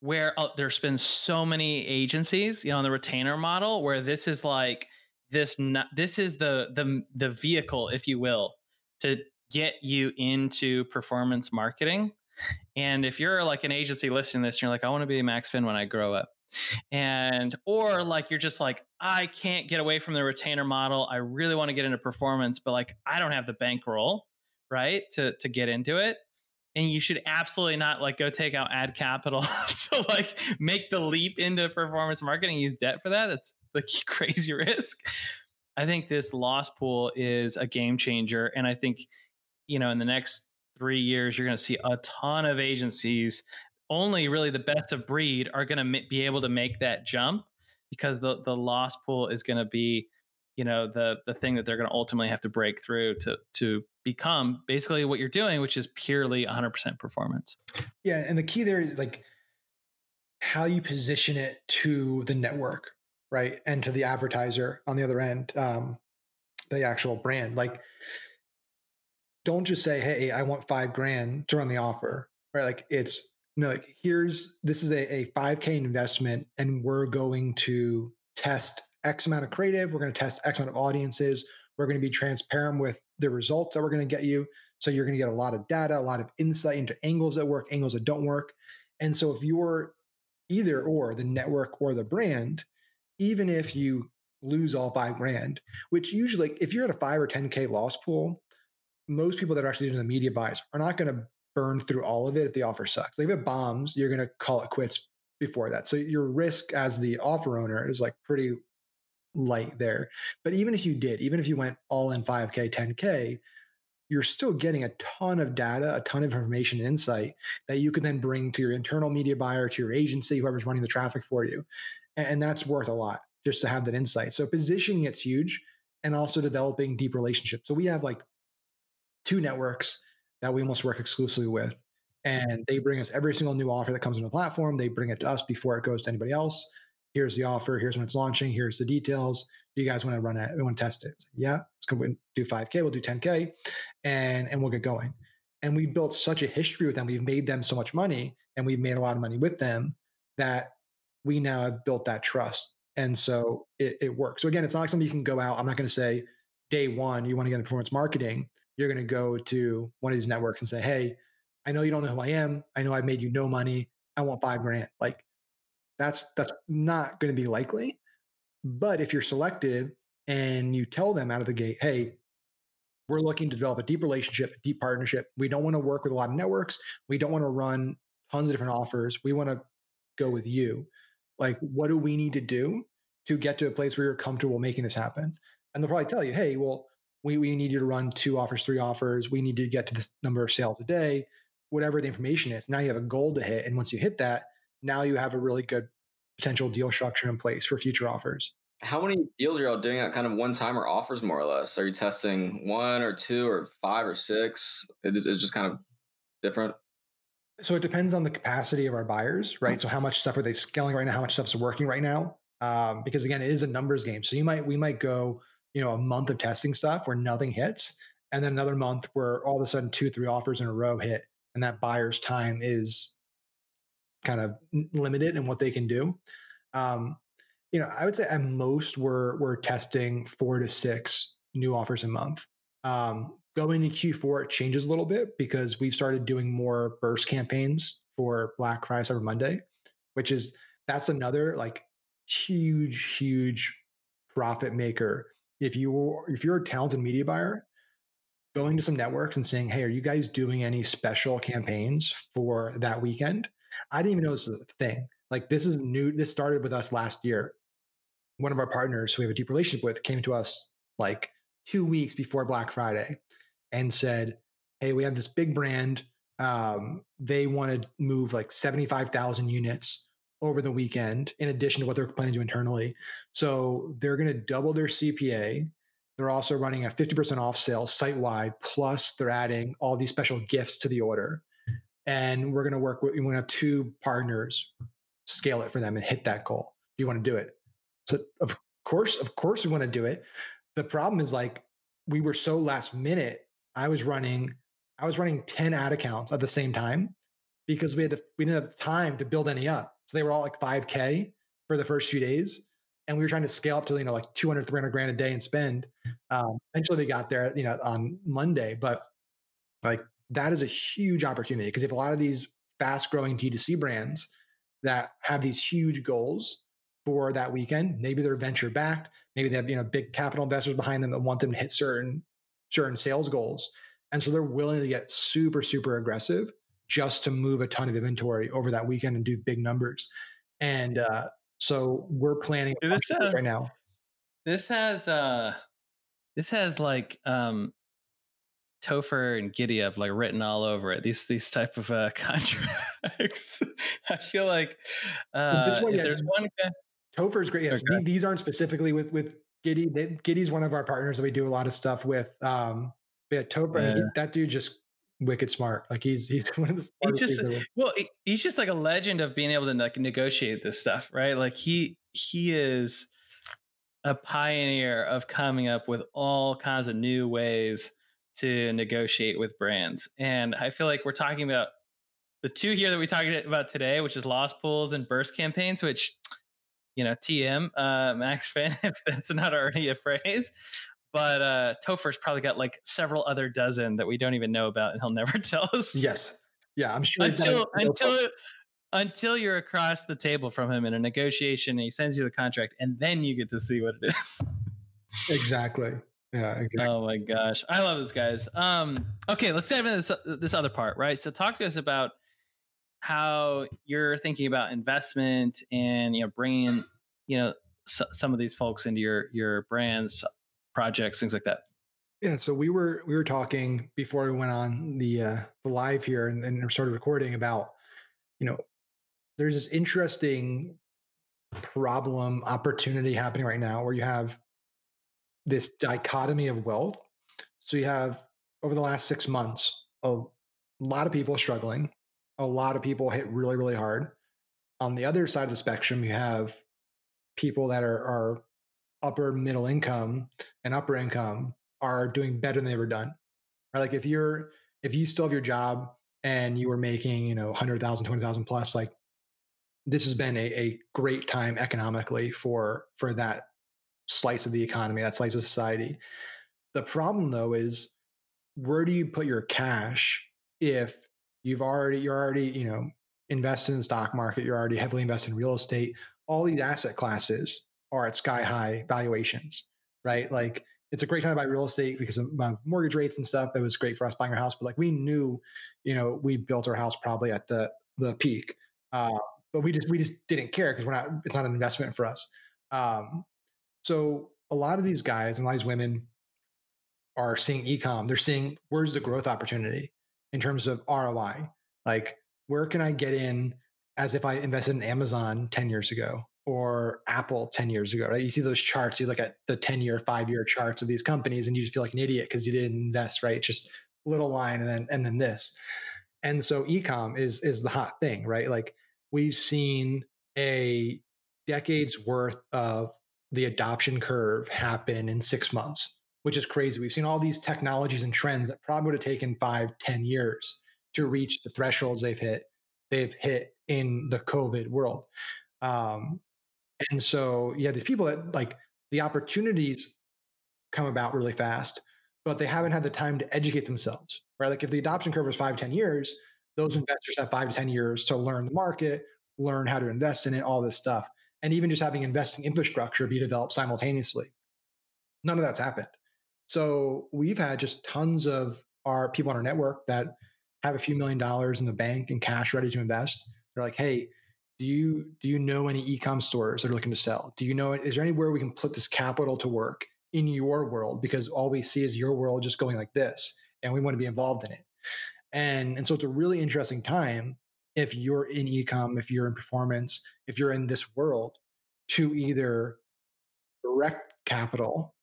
where oh, there's been so many agencies, you know, on the retainer model where this is like this this is the the the vehicle if you will to get you into performance marketing. And if you're like an agency listening to this, you're like, I want to be Max Finn when I grow up. And, or like you're just like, I can't get away from the retainer model. I really want to get into performance, but like I don't have the bankroll, right? To to get into it. And you should absolutely not like go take out ad capital to like make the leap into performance marketing, use debt for that. That's the crazy risk. I think this loss pool is a game changer. And I think you know, in the next three years, you're going to see a ton of agencies. Only really the best of breed are going to be able to make that jump because the the loss pool is going to be, you know, the the thing that they're going to ultimately have to break through to to become basically what you're doing, which is purely 100% performance. Yeah, and the key there is like how you position it to the network, right, and to the advertiser on the other end, um, the actual brand, like don't just say, "Hey, I want five grand to run the offer." Right? Like it's no, like here's this is a, a 5k investment, and we're going to test X amount of creative. We're going to test X amount of audiences. We're going to be transparent with the results that we're going to get you. So you're going to get a lot of data, a lot of insight into angles that work, angles that don't work. And so if you're either or the network or the brand, even if you lose all five grand, which usually if you're at a five or 10K loss pool, most people that are actually doing the media buys are not going to burn through all of it if the offer sucks. Like if it bombs, you're going to call it quits before that. So your risk as the offer owner is like pretty light there. But even if you did, even if you went all in 5K, 10K, you're still getting a ton of data, a ton of information and insight that you can then bring to your internal media buyer, to your agency, whoever's running the traffic for you. And that's worth a lot just to have that insight. So positioning it's huge and also developing deep relationships. So we have like two networks that we almost work exclusively with. And they bring us every single new offer that comes on the platform. They bring it to us before it goes to anybody else. Here's the offer. Here's when it's launching. Here's the details. Do you guys want to run it? We want to test it. Yeah, let's go do 5K. We'll do 10K and, and we'll get going. And we've built such a history with them. We've made them so much money and we've made a lot of money with them that we now have built that trust. And so it, it works. So again, it's not like something you can go out. I'm not going to say day one, you want to get into performance marketing you're going to go to one of these networks and say, Hey, I know you don't know who I am. I know I've made you no money. I want five grand. Like that's, that's not going to be likely. But if you're selected and you tell them out of the gate, Hey, we're looking to develop a deep relationship, a deep partnership. We don't want to work with a lot of networks. We don't want to run tons of different offers. We want to go with you. Like, what do we need to do to get to a place where you're comfortable making this happen? And they'll probably tell you, hey, well, we, we need you to run two offers, three offers. We need to get to this number of sales a day, whatever the information is. Now you have a goal to hit. And once you hit that, now you have a really good potential deal structure in place for future offers. How many deals are y'all doing at kind of one time or offers more or less? Are you testing one or two or five or six? It's just kind of different. So it depends on the capacity of our buyers, right? So how much stuff are they scaling right now? How much stuff's working right now? Um, because again, it is a numbers game. So you might we might go you know a month of testing stuff where nothing hits and then another month where all of a sudden two three offers in a row hit and that buyer's time is kind of limited in what they can do. Um, you know i would say at most we're we're testing four to six new offers a month. Um, going into q4 it changes a little bit because we've started doing more burst campaigns for black friday cyber monday which is that's another like huge huge profit maker if you if you're a talented media buyer going to some networks and saying hey are you guys doing any special campaigns for that weekend? I didn't even know this was a thing. Like this is new this started with us last year. One of our partners who we have a deep relationship with came to us like two weeks before black friday and said hey we have this big brand um, they want to move like 75000 units over the weekend, in addition to what they're planning to do internally. So they're going to double their CPA. They're also running a 50% off sale site wide, plus they're adding all these special gifts to the order. And we're going to work with, we want to have two partners scale it for them and hit that goal. Do you want to do it? So, of course, of course, we want to do it. The problem is like we were so last minute. I was running, I was running 10 ad accounts at the same time because we had to, we didn't have time to build any up. So they were all like 5K for the first few days. And we were trying to scale up to, you know, like 200, 300 grand a day and spend. Um, eventually they got there, you know, on Monday, but like that is a huge opportunity because if a lot of these fast growing D2C brands that have these huge goals for that weekend, maybe they're venture backed, maybe they have, you know, big capital investors behind them that want them to hit certain, certain sales goals. And so they're willing to get super, super aggressive just to move a ton of inventory over that weekend and do big numbers. And uh, so we're planning this has, right now. This has uh this has like um Topher and GiddyUp like written all over it. These these type of uh, contracts. I feel like uh, one, if yeah, there's one guy. Topher is great. Yes, okay. these aren't specifically with with Giddy. Giddy's one of our partners that we do a lot of stuff with. Um, yeah, Topher, yeah. He, that dude just wicked smart. Like he's he's one of the he's just well, he's just like a legend of being able to like negotiate this stuff, right? Like he he is a pioneer of coming up with all kinds of new ways to negotiate with brands. And I feel like we're talking about the two here that we talked about today, which is loss pools and burst campaigns, which you know, TM, uh, Max Finn, if that's not already a phrase. But uh, Topher's probably got like several other dozen that we don't even know about, and he'll never tell us. Yes, yeah, I'm sure. Until until until you're across the table from him in a negotiation, and he sends you the contract, and then you get to see what it is. exactly. Yeah, exactly. Oh my gosh, I love this, guys. Um, okay, let's dive into this this other part, right? So, talk to us about how you're thinking about investment and you know bringing you know some of these folks into your your brands projects, things like that? Yeah, so we were we were talking before we went on the uh, the live here and, and started recording about, you know, there's this interesting problem opportunity happening right now where you have this dichotomy of wealth. So you have over the last six months a lot of people struggling, a lot of people hit really really hard. On the other side of the spectrum, you have people that are are upper middle income and upper income are doing better than they ever done. Right? Like if you're if you still have your job and you were making, you know, 100,000, 20,000 plus, like this has been a, a great time economically for for that slice of the economy, that slice of society. The problem though is where do you put your cash if you've already you're already, you know, invested in the stock market, you're already heavily invested in real estate, all these asset classes are at sky high valuations, right? Like it's a great time to buy real estate because of mortgage rates and stuff. That was great for us buying our house. But like we knew, you know, we built our house probably at the the peak, uh, but we just we just didn't care because we're not. It's not an investment for us. Um, so a lot of these guys and a lot of these women are seeing ecom. They're seeing where's the growth opportunity in terms of ROI. Like where can I get in as if I invested in Amazon ten years ago or Apple 10 years ago, right? You see those charts, you look at the 10 year, five year charts of these companies and you just feel like an idiot because you didn't invest, right? Just little line and then and then this. And so ecom is is the hot thing, right? Like we've seen a decades worth of the adoption curve happen in six months, which is crazy. We've seen all these technologies and trends that probably would have taken five, ten years to reach the thresholds they've hit, they've hit in the COVID world. Um, and so yeah, these people that like the opportunities come about really fast, but they haven't had the time to educate themselves, right? Like if the adoption curve is five, 10 years, those investors have five to 10 years to learn the market, learn how to invest in it, all this stuff. And even just having investing infrastructure be developed simultaneously. None of that's happened. So we've had just tons of our people on our network that have a few million dollars in the bank and cash ready to invest. They're like, hey, do you do you know any e-com stores that are looking to sell? Do you know is there anywhere we can put this capital to work in your world? Because all we see is your world just going like this and we want to be involved in it. And and so it's a really interesting time if you're in e-com if you're in performance if you're in this world to either direct capital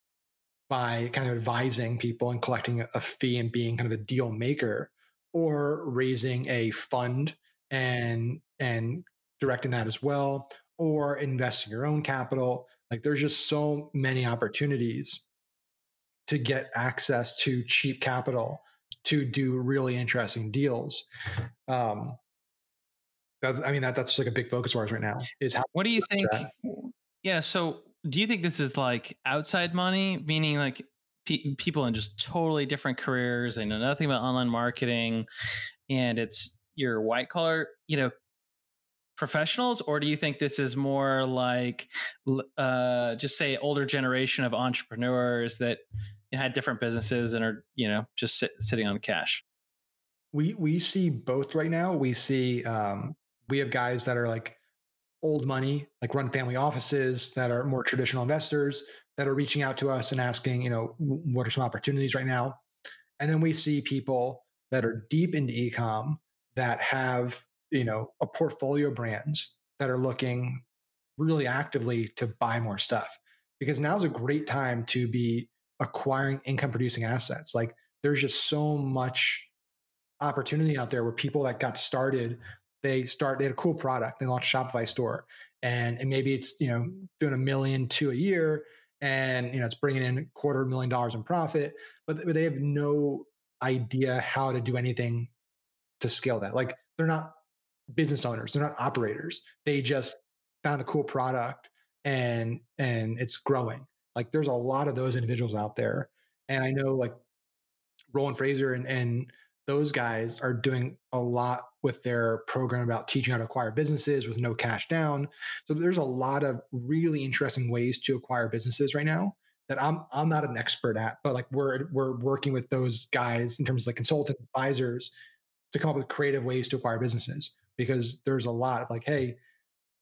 by kind of advising people and collecting a fee and being kind of a deal maker or raising a fund and and directing that as well, or investing your own capital. Like there's just so many opportunities to get access to cheap capital to do really interesting deals. Um, That, I mean, that that's like a big focus of ours right now. Is how what do you think? Yeah. So, do you think this is like outside money, meaning like pe- people in just totally different careers, they know nothing about online marketing, and it's your white collar, you know, professionals, or do you think this is more like, uh, just say, older generation of entrepreneurs that had different businesses and are you know just sit, sitting on cash? We we see both right now. We see um, we have guys that are like old money, like run family offices that are more traditional investors that are reaching out to us and asking, you know, what are some opportunities right now? And then we see people that are deep into ecom that have, you know, a portfolio brands that are looking really actively to buy more stuff because now's a great time to be acquiring income producing assets. Like there's just so much opportunity out there where people that got started, they start, they had a cool product, they launched a Shopify store and, and maybe it's, you know, doing a million to a year and, you know, it's bringing in a quarter million dollars in profit, but they have no idea how to do anything to scale that. Like they're not business owners, they're not operators. They just found a cool product and, and it's growing like there's a lot of those individuals out there. And I know like Roland Frasier and, and those guys are doing a lot with their program about teaching how to acquire businesses with no cash down. So there's a lot of really interesting ways to acquire businesses right now that I'm I'm not an expert at, but like we're we're working with those guys in terms of like consultant advisors to come up with creative ways to acquire businesses because there's a lot of like, hey,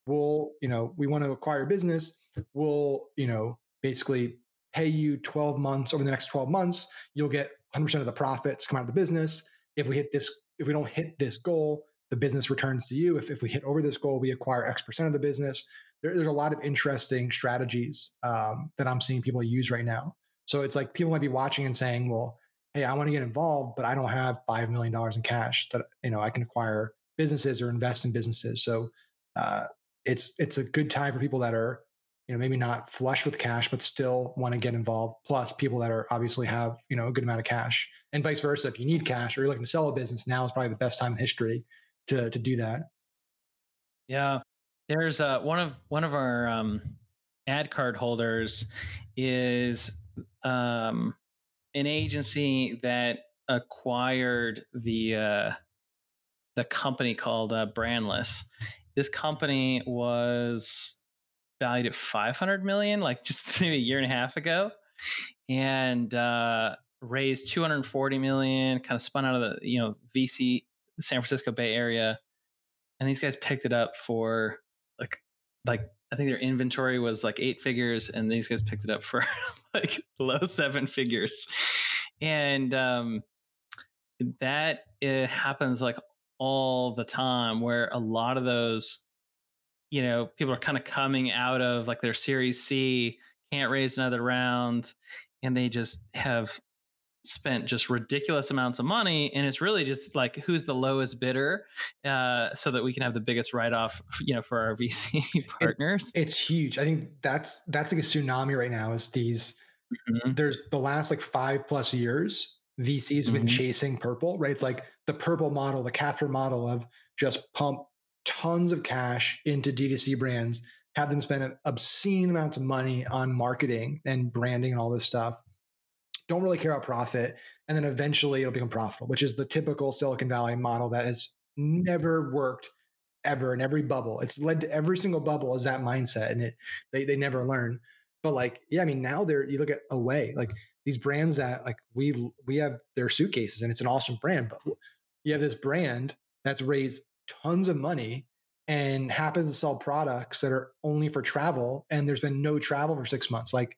we'll, you know, we want to acquire business, we'll, you know, basically pay you 12 months over the next 12 months you'll get 100% of the profits come out of the business. If we hit this if we don't hit this goal the business returns to you. If, if we hit over this goal we acquire x percent of the business. There, there's a lot of interesting strategies um, that i'm seeing people use right now. So it's like people might be watching and saying well hey i want to get involved but i don't have $5 million in cash that you know i can acquire businesses or invest in businesses. So uh, it's it's a good time for people that are you know maybe not flush with cash but still want to get involved plus people that are obviously have you know a good amount of cash and vice versa if you need cash or you're looking to sell a business now is probably the best time in history to to do that. Yeah. There's uh one of one of our um ad card holders is um an agency that acquired the uh the company called uh, brandless this company was valued at 500 million, like just a year and a half ago, and uh, raised 240 million. Kind of spun out of the you know VC San Francisco Bay Area, and these guys picked it up for like like I think their inventory was like eight figures, and these guys picked it up for like low seven figures, and um, that happens like all the time where a lot of those you know, people are kind of coming out of like their Series C, can't raise another round, and they just have spent just ridiculous amounts of money and it's really just like who's the lowest bidder uh, so that we can have the biggest write-off you know for our vc partners it, it's huge i think that's that's like a tsunami right now is these mm-hmm. there's the last like five plus years vcs have mm-hmm. been chasing purple right it's like the purple model the Casper model of just pump tons of cash into D2C brands, have them spend obscene amounts of money on marketing and branding and all this stuff. Don't really care about profit. And then eventually it'll become profitable, which is the typical Silicon Valley model that has never worked ever in every bubble. It's led to every single bubble is that mindset and it they they never learn. But like, yeah, I mean, now they're you look at away, like these brands that like we we have their suitcases and it's an awesome brand, but you have this brand that's raised tons of money and happens to sell products that are only for travel and there's been no travel for six months. Like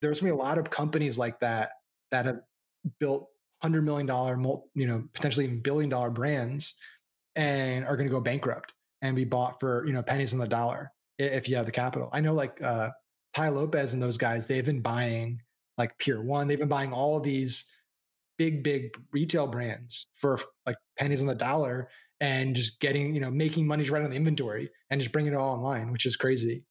there's gonna be a lot of companies like that that have built hundred million dollar you know potentially even billion dollar brands and are going to go bankrupt and be bought for you know pennies on the dollar if you have the capital. I know like uh Tai Lopez and those guys they've been buying like Pier 1 they've been buying all of these big big retail brands for like pennies on the dollar and just getting, you know, making money right on the inventory and just bringing it all online, which is crazy.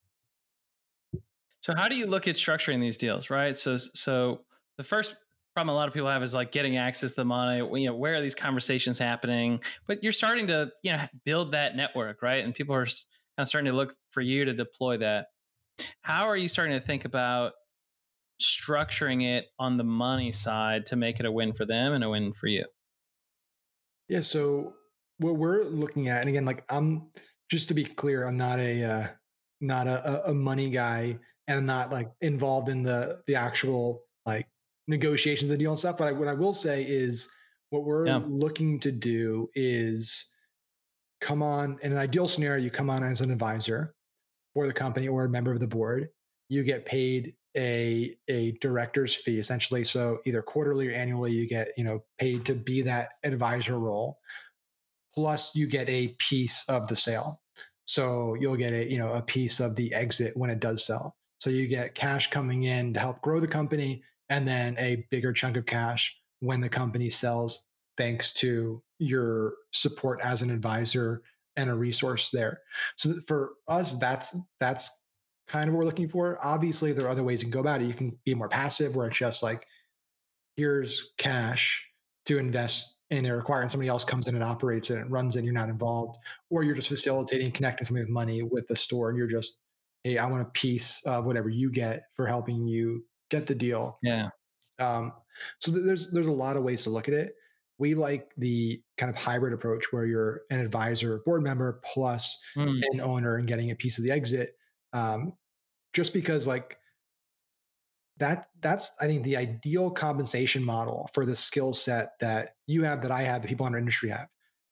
So how do you look at structuring these deals, right? So so the first problem a lot of people have is like getting access to the money. You know, where are these conversations happening? But you're starting to you know build that network, right? And people are kind of starting to look for you to deploy that. How are you starting to think about structuring it on the money side to make it a win for them and a win for you? Yeah. So what we're looking at, and again, like I'm just to be clear, I'm not a uh, not a, a money guy, and I'm not like involved in the the actual like negotiations of the deal and stuff. But I, what I will say is, what we're yeah. looking to do is come on in an ideal scenario. You come on as an advisor for the company or a member of the board. You get paid a a director's fee essentially. So either quarterly or annually, you get you know paid to be that advisor role. Plus, you get a piece of the sale. So you'll get a you know a piece of the exit when it does sell. So you get cash coming in to help grow the company, and then a bigger chunk of cash when the company sells, thanks to your support as an advisor and a resource there. So for us, that's that's kind of what we're looking for. Obviously, there are other ways you can go about it. You can be more passive, where it's just like, here's cash to invest in a require, and somebody else comes in and operates it and runs it, and you're not involved, or you're just facilitating, connecting somebody with money with the store, and you're just, hey, I want a piece of whatever you get for helping you get the deal. Yeah. Um, so there's there's a lot of ways to look at it. We like the kind of hybrid approach where you're an advisor, board member, plus mm. an owner, and getting a piece of the exit um, just because like that that's i think the ideal compensation model for the skill set that you have that i have that people in our industry have.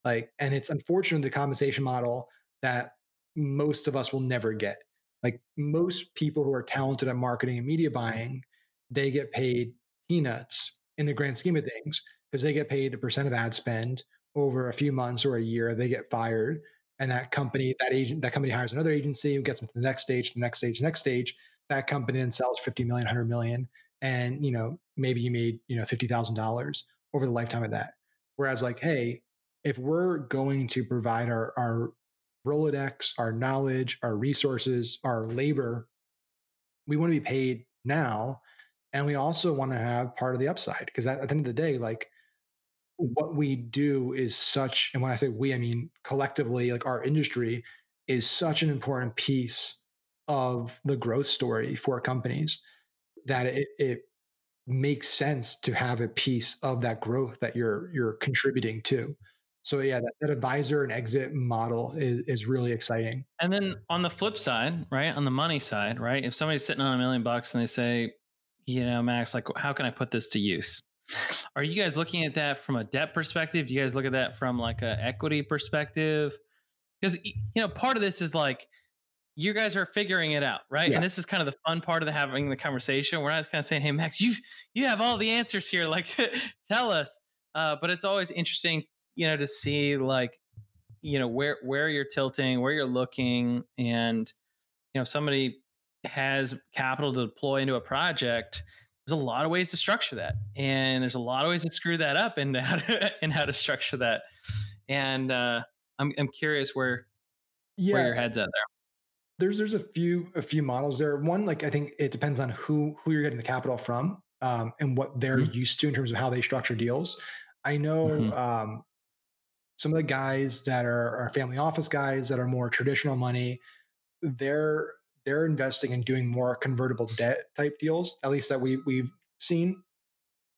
Like and it's unfortunate the compensation model that most of us will never get. Like most people who are talented at marketing and media buying they get paid peanuts in the grand scheme of things because they get paid a percent of ad spend over a few months or a year they get fired and that company, that agent, that company hires another agency, and gets them to the next stage, the next stage, the next stage. That company then sells 50 million, 100 million. And, you know, maybe you made, you know, $50,000 over the lifetime of that. Whereas like, hey, if we're going to provide our, our Rolodex, our knowledge, our resources, our labor, we want to be paid now. And we also want to have part of the upside because at the end of the day, like what we do is such, and when I say we, I mean collectively, like our industry is such an important piece of the growth story for companies that it, it makes sense to have a piece of that growth that you're you're contributing to. So yeah, that, that advisor and exit model is, is really exciting. And then on the flip side, right, on the money side, right, if somebody's sitting on a million bucks and they say, you know, Max, like, how can I put this to use? Are you guys looking at that from a debt perspective? Do you guys look at that from like a equity perspective? Because you know, part of this is like you guys are figuring it out, right? Yeah. And this is kind of the fun part of the having the conversation. We're not kind of saying, "Hey, Max, you you have all the answers here. Like, tell us." Uh, but it's always interesting, you know, to see like, you know, where where you're tilting, where you're looking, and you know, if somebody has capital to deploy into a project there's a lot of ways to structure that and there's a lot of ways to screw that up and how to and how to structure that and uh, I'm, I'm curious where yeah. where your head's at there there's there's a few a few models there one like i think it depends on who who you're getting the capital from um, and what they're mm-hmm. used to in terms of how they structure deals i know mm-hmm. um, some of the guys that are, are family office guys that are more traditional money they're they're investing in doing more convertible debt type deals, at least that we we've seen.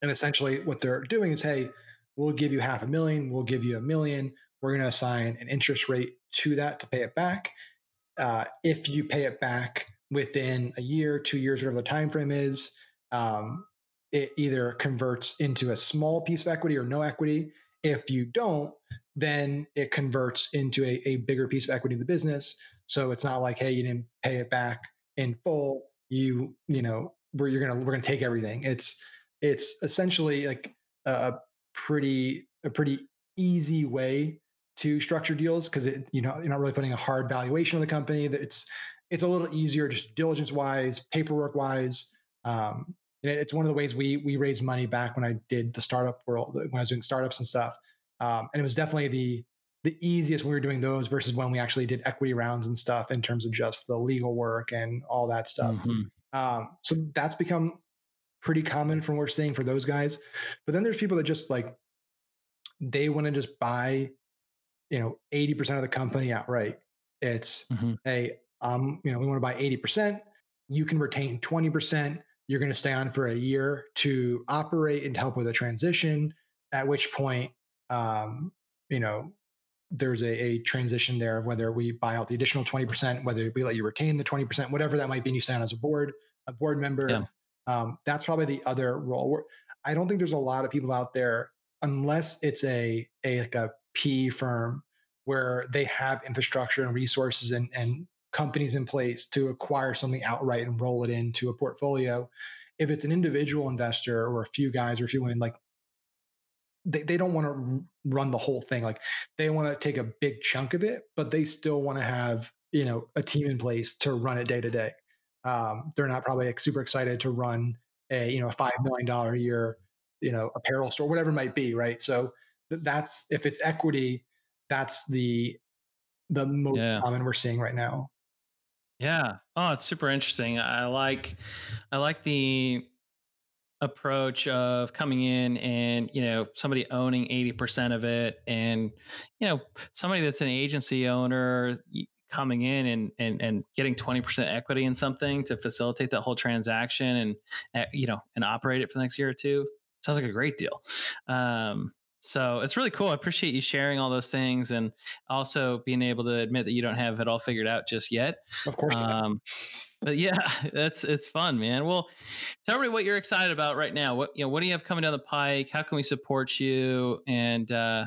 And essentially, what they're doing is, hey, we'll give you half a million, we'll give you a million. We're going to assign an interest rate to that to pay it back. Uh, if you pay it back within a year, two years, whatever the time frame is, um, it either converts into a small piece of equity or no equity. If you don't, then it converts into a, a bigger piece of equity in the business. So it's not like, hey, you didn't pay it back in full. You, you know, where you're gonna we're gonna take everything. It's it's essentially like a pretty a pretty easy way to structure deals because it you know you're not really putting a hard valuation on the company. That it's it's a little easier just diligence wise, paperwork wise. Um, it's one of the ways we we raised money back when I did the startup world when I was doing startups and stuff. Um, and it was definitely the the easiest when we were doing those versus when we actually did equity rounds and stuff in terms of just the legal work and all that stuff. Mm-hmm. Um, so that's become pretty common from what we're seeing for those guys. But then there's people that just like they want to just buy, you know, 80% of the company outright. It's mm-hmm. hey, um, you know, we want to buy 80%. You can retain 20%. You're going to stay on for a year to operate and help with a transition. At which point, um, you know, there's a, a, transition there of whether we buy out the additional 20%, whether we let you retain the 20%, whatever that might be, and you stand as a board, a board member. Yeah. Um, that's probably the other role. I don't think there's a lot of people out there, unless it's a, a like a P firm where they have infrastructure and resources and, and companies in place to acquire something outright and roll it into a portfolio. If it's an individual investor or a few guys or a few women, like they, they don't want to run the whole thing. Like they want to take a big chunk of it, but they still want to have, you know, a team in place to run it day to day. Um, they're not probably like super excited to run a, you know, a $5 million a year, you know, apparel store, whatever it might be. Right. So th- that's, if it's equity, that's the, the most yeah. common we're seeing right now. Yeah. Oh, it's super interesting. I like, I like the, approach of coming in and you know somebody owning 80% of it and you know somebody that's an agency owner coming in and and and getting 20% equity in something to facilitate that whole transaction and uh, you know and operate it for the next year or two sounds like a great deal um, so it's really cool. I appreciate you sharing all those things and also being able to admit that you don't have it all figured out just yet. Of course. Um, but yeah, that's it's fun, man. Well, tell me what you're excited about right now. What you know, what do you have coming down the pike? How can we support you? And uh,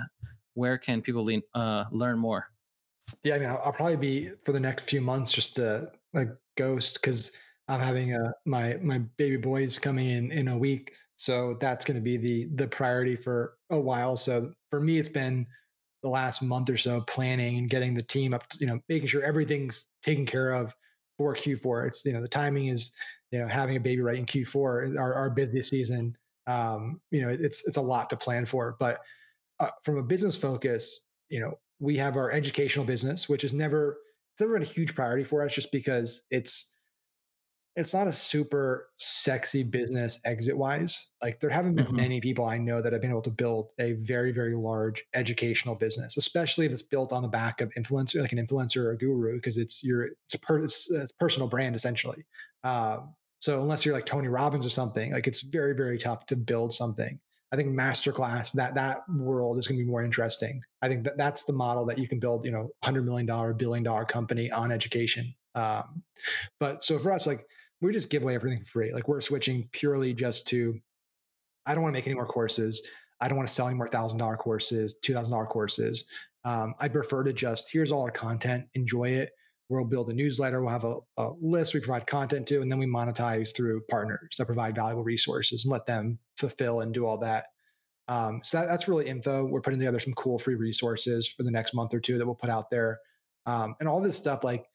where can people lean, uh, learn more? Yeah, I mean, I'll, I'll, probably be for the next few months just a, a ghost because I'm having a my my baby boy's coming in in a week, so that's going to be the the priority for a while. So for me, it's been the last month or so planning and getting the team up, to, you know, making sure everything's taken care of for Q4. It's you know the timing is you know having a baby right in Q4, our, our busiest season. Um, you know it's it's a lot to plan for, but uh, from a business focus, you know we have our educational business, which is never it's never been a huge priority for us, just because it's it's not a super sexy business exit wise. Like there haven't been mm-hmm. many people I know that have been able to build a very, very large educational business, especially if it's built on the back of influencer, like an influencer or a guru, because it's your it's a, per, it's a personal brand essentially. Um, so unless you're like Tony Robbins or something, like it's very, very tough to build something. I think masterclass that that world is going to be more interesting. I think that that's the model that you can build, you know, hundred million dollar, billion dollar company on education. Um, but so for us, like we just give away everything for free. Like we're switching purely just to, I don't want to make any more courses. I don't want to sell any more thousand dollar courses, two thousand dollar courses. Um, I'd prefer to just here's all our content, enjoy it. We'll build a newsletter. We'll have a, a, list we provide content to, and then we monetize through partners that provide valuable resources and let them fulfill and do all that. Um, so that, that's really info. We're putting together some cool free resources for the next month or two that we'll put out there. Um, and all this stuff, like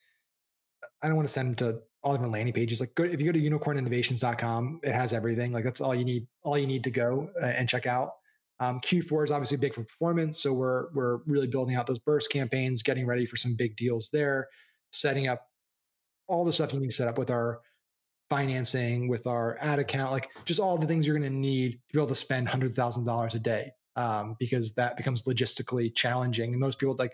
I don't want to send them to all different landing pages. Like, go, if you go to unicorninnovations.com, it has everything. Like, that's all you need. All you need to go uh, and check out. Um, Q4 is obviously big for performance, so we're we're really building out those burst campaigns, getting ready for some big deals there, setting up all the stuff you need to set up with our financing, with our ad account, like just all the things you're going to need to be able to spend hundred thousand dollars a day, um, because that becomes logistically challenging. And most people like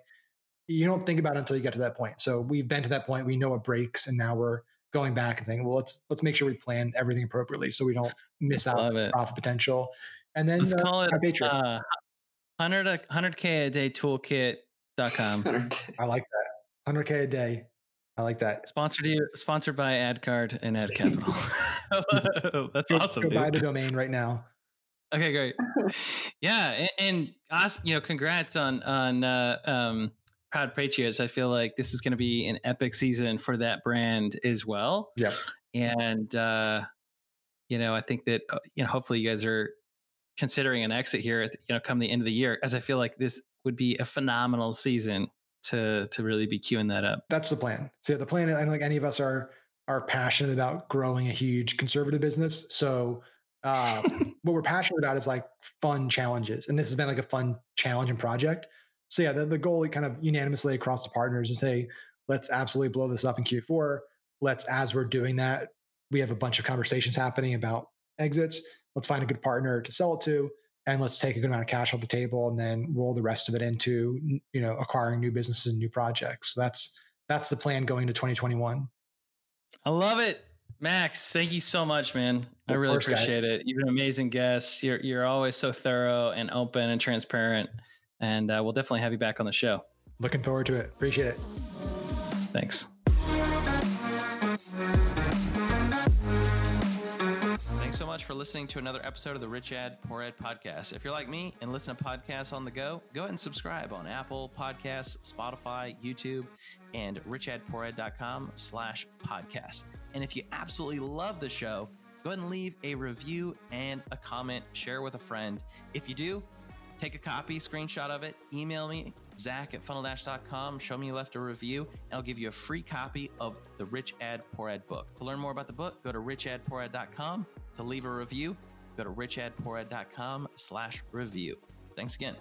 you don't think about it until you get to that point. So we've been to that point. We know what breaks, and now we're going back and saying, well, let's let's make sure we plan everything appropriately so we don't miss out on profit potential. And then let's uh, call it uh, 100 100k a day toolkit.com. I like that. 100k a day. I like that. Sponsored you, sponsored by AdCard and Ad Capital. That's go, awesome. Go dude. buy the domain right now. Okay, great. yeah, and, and you know, congrats on on uh, um, Proud Patriots, I feel like this is going to be an epic season for that brand as well. Yeah. And, uh, you know, I think that, uh, you know, hopefully you guys are considering an exit here, at, you know, come the end of the year, as I feel like this would be a phenomenal season to to really be queuing that up. That's the plan. So the plan, I don't think any of us are are passionate about growing a huge conservative business. So uh, what we're passionate about is like fun challenges, and this has been like a fun challenge and project so yeah, the, the goal kind of unanimously across the partners is hey, let's absolutely blow this up in Q4. Let's as we're doing that, we have a bunch of conversations happening about exits. Let's find a good partner to sell it to, and let's take a good amount of cash off the table, and then roll the rest of it into you know acquiring new businesses and new projects. So that's that's the plan going to 2021. I love it. Max, thank you so much, man. I really course, appreciate guys. it. You're an amazing guest. You're you're always so thorough and open and transparent, and uh, we'll definitely have you back on the show. Looking forward to it. Appreciate it. Thanks. Thanks so much for listening to another episode of the Rich Ad Poor Ad podcast. If you're like me and listen to podcasts on the go, go ahead and subscribe on Apple Podcasts, Spotify, YouTube, and richadpooradcom slash podcast. And if you absolutely love the show, go ahead and leave a review and a comment, share with a friend. If you do, take a copy, screenshot of it, email me, zach at funneldash.com, show me you left a review, and I'll give you a free copy of the Rich Ad Poor Ad book. To learn more about the book, go to richadpoorad.com. To leave a review, go to richadpoorad.com slash review. Thanks again.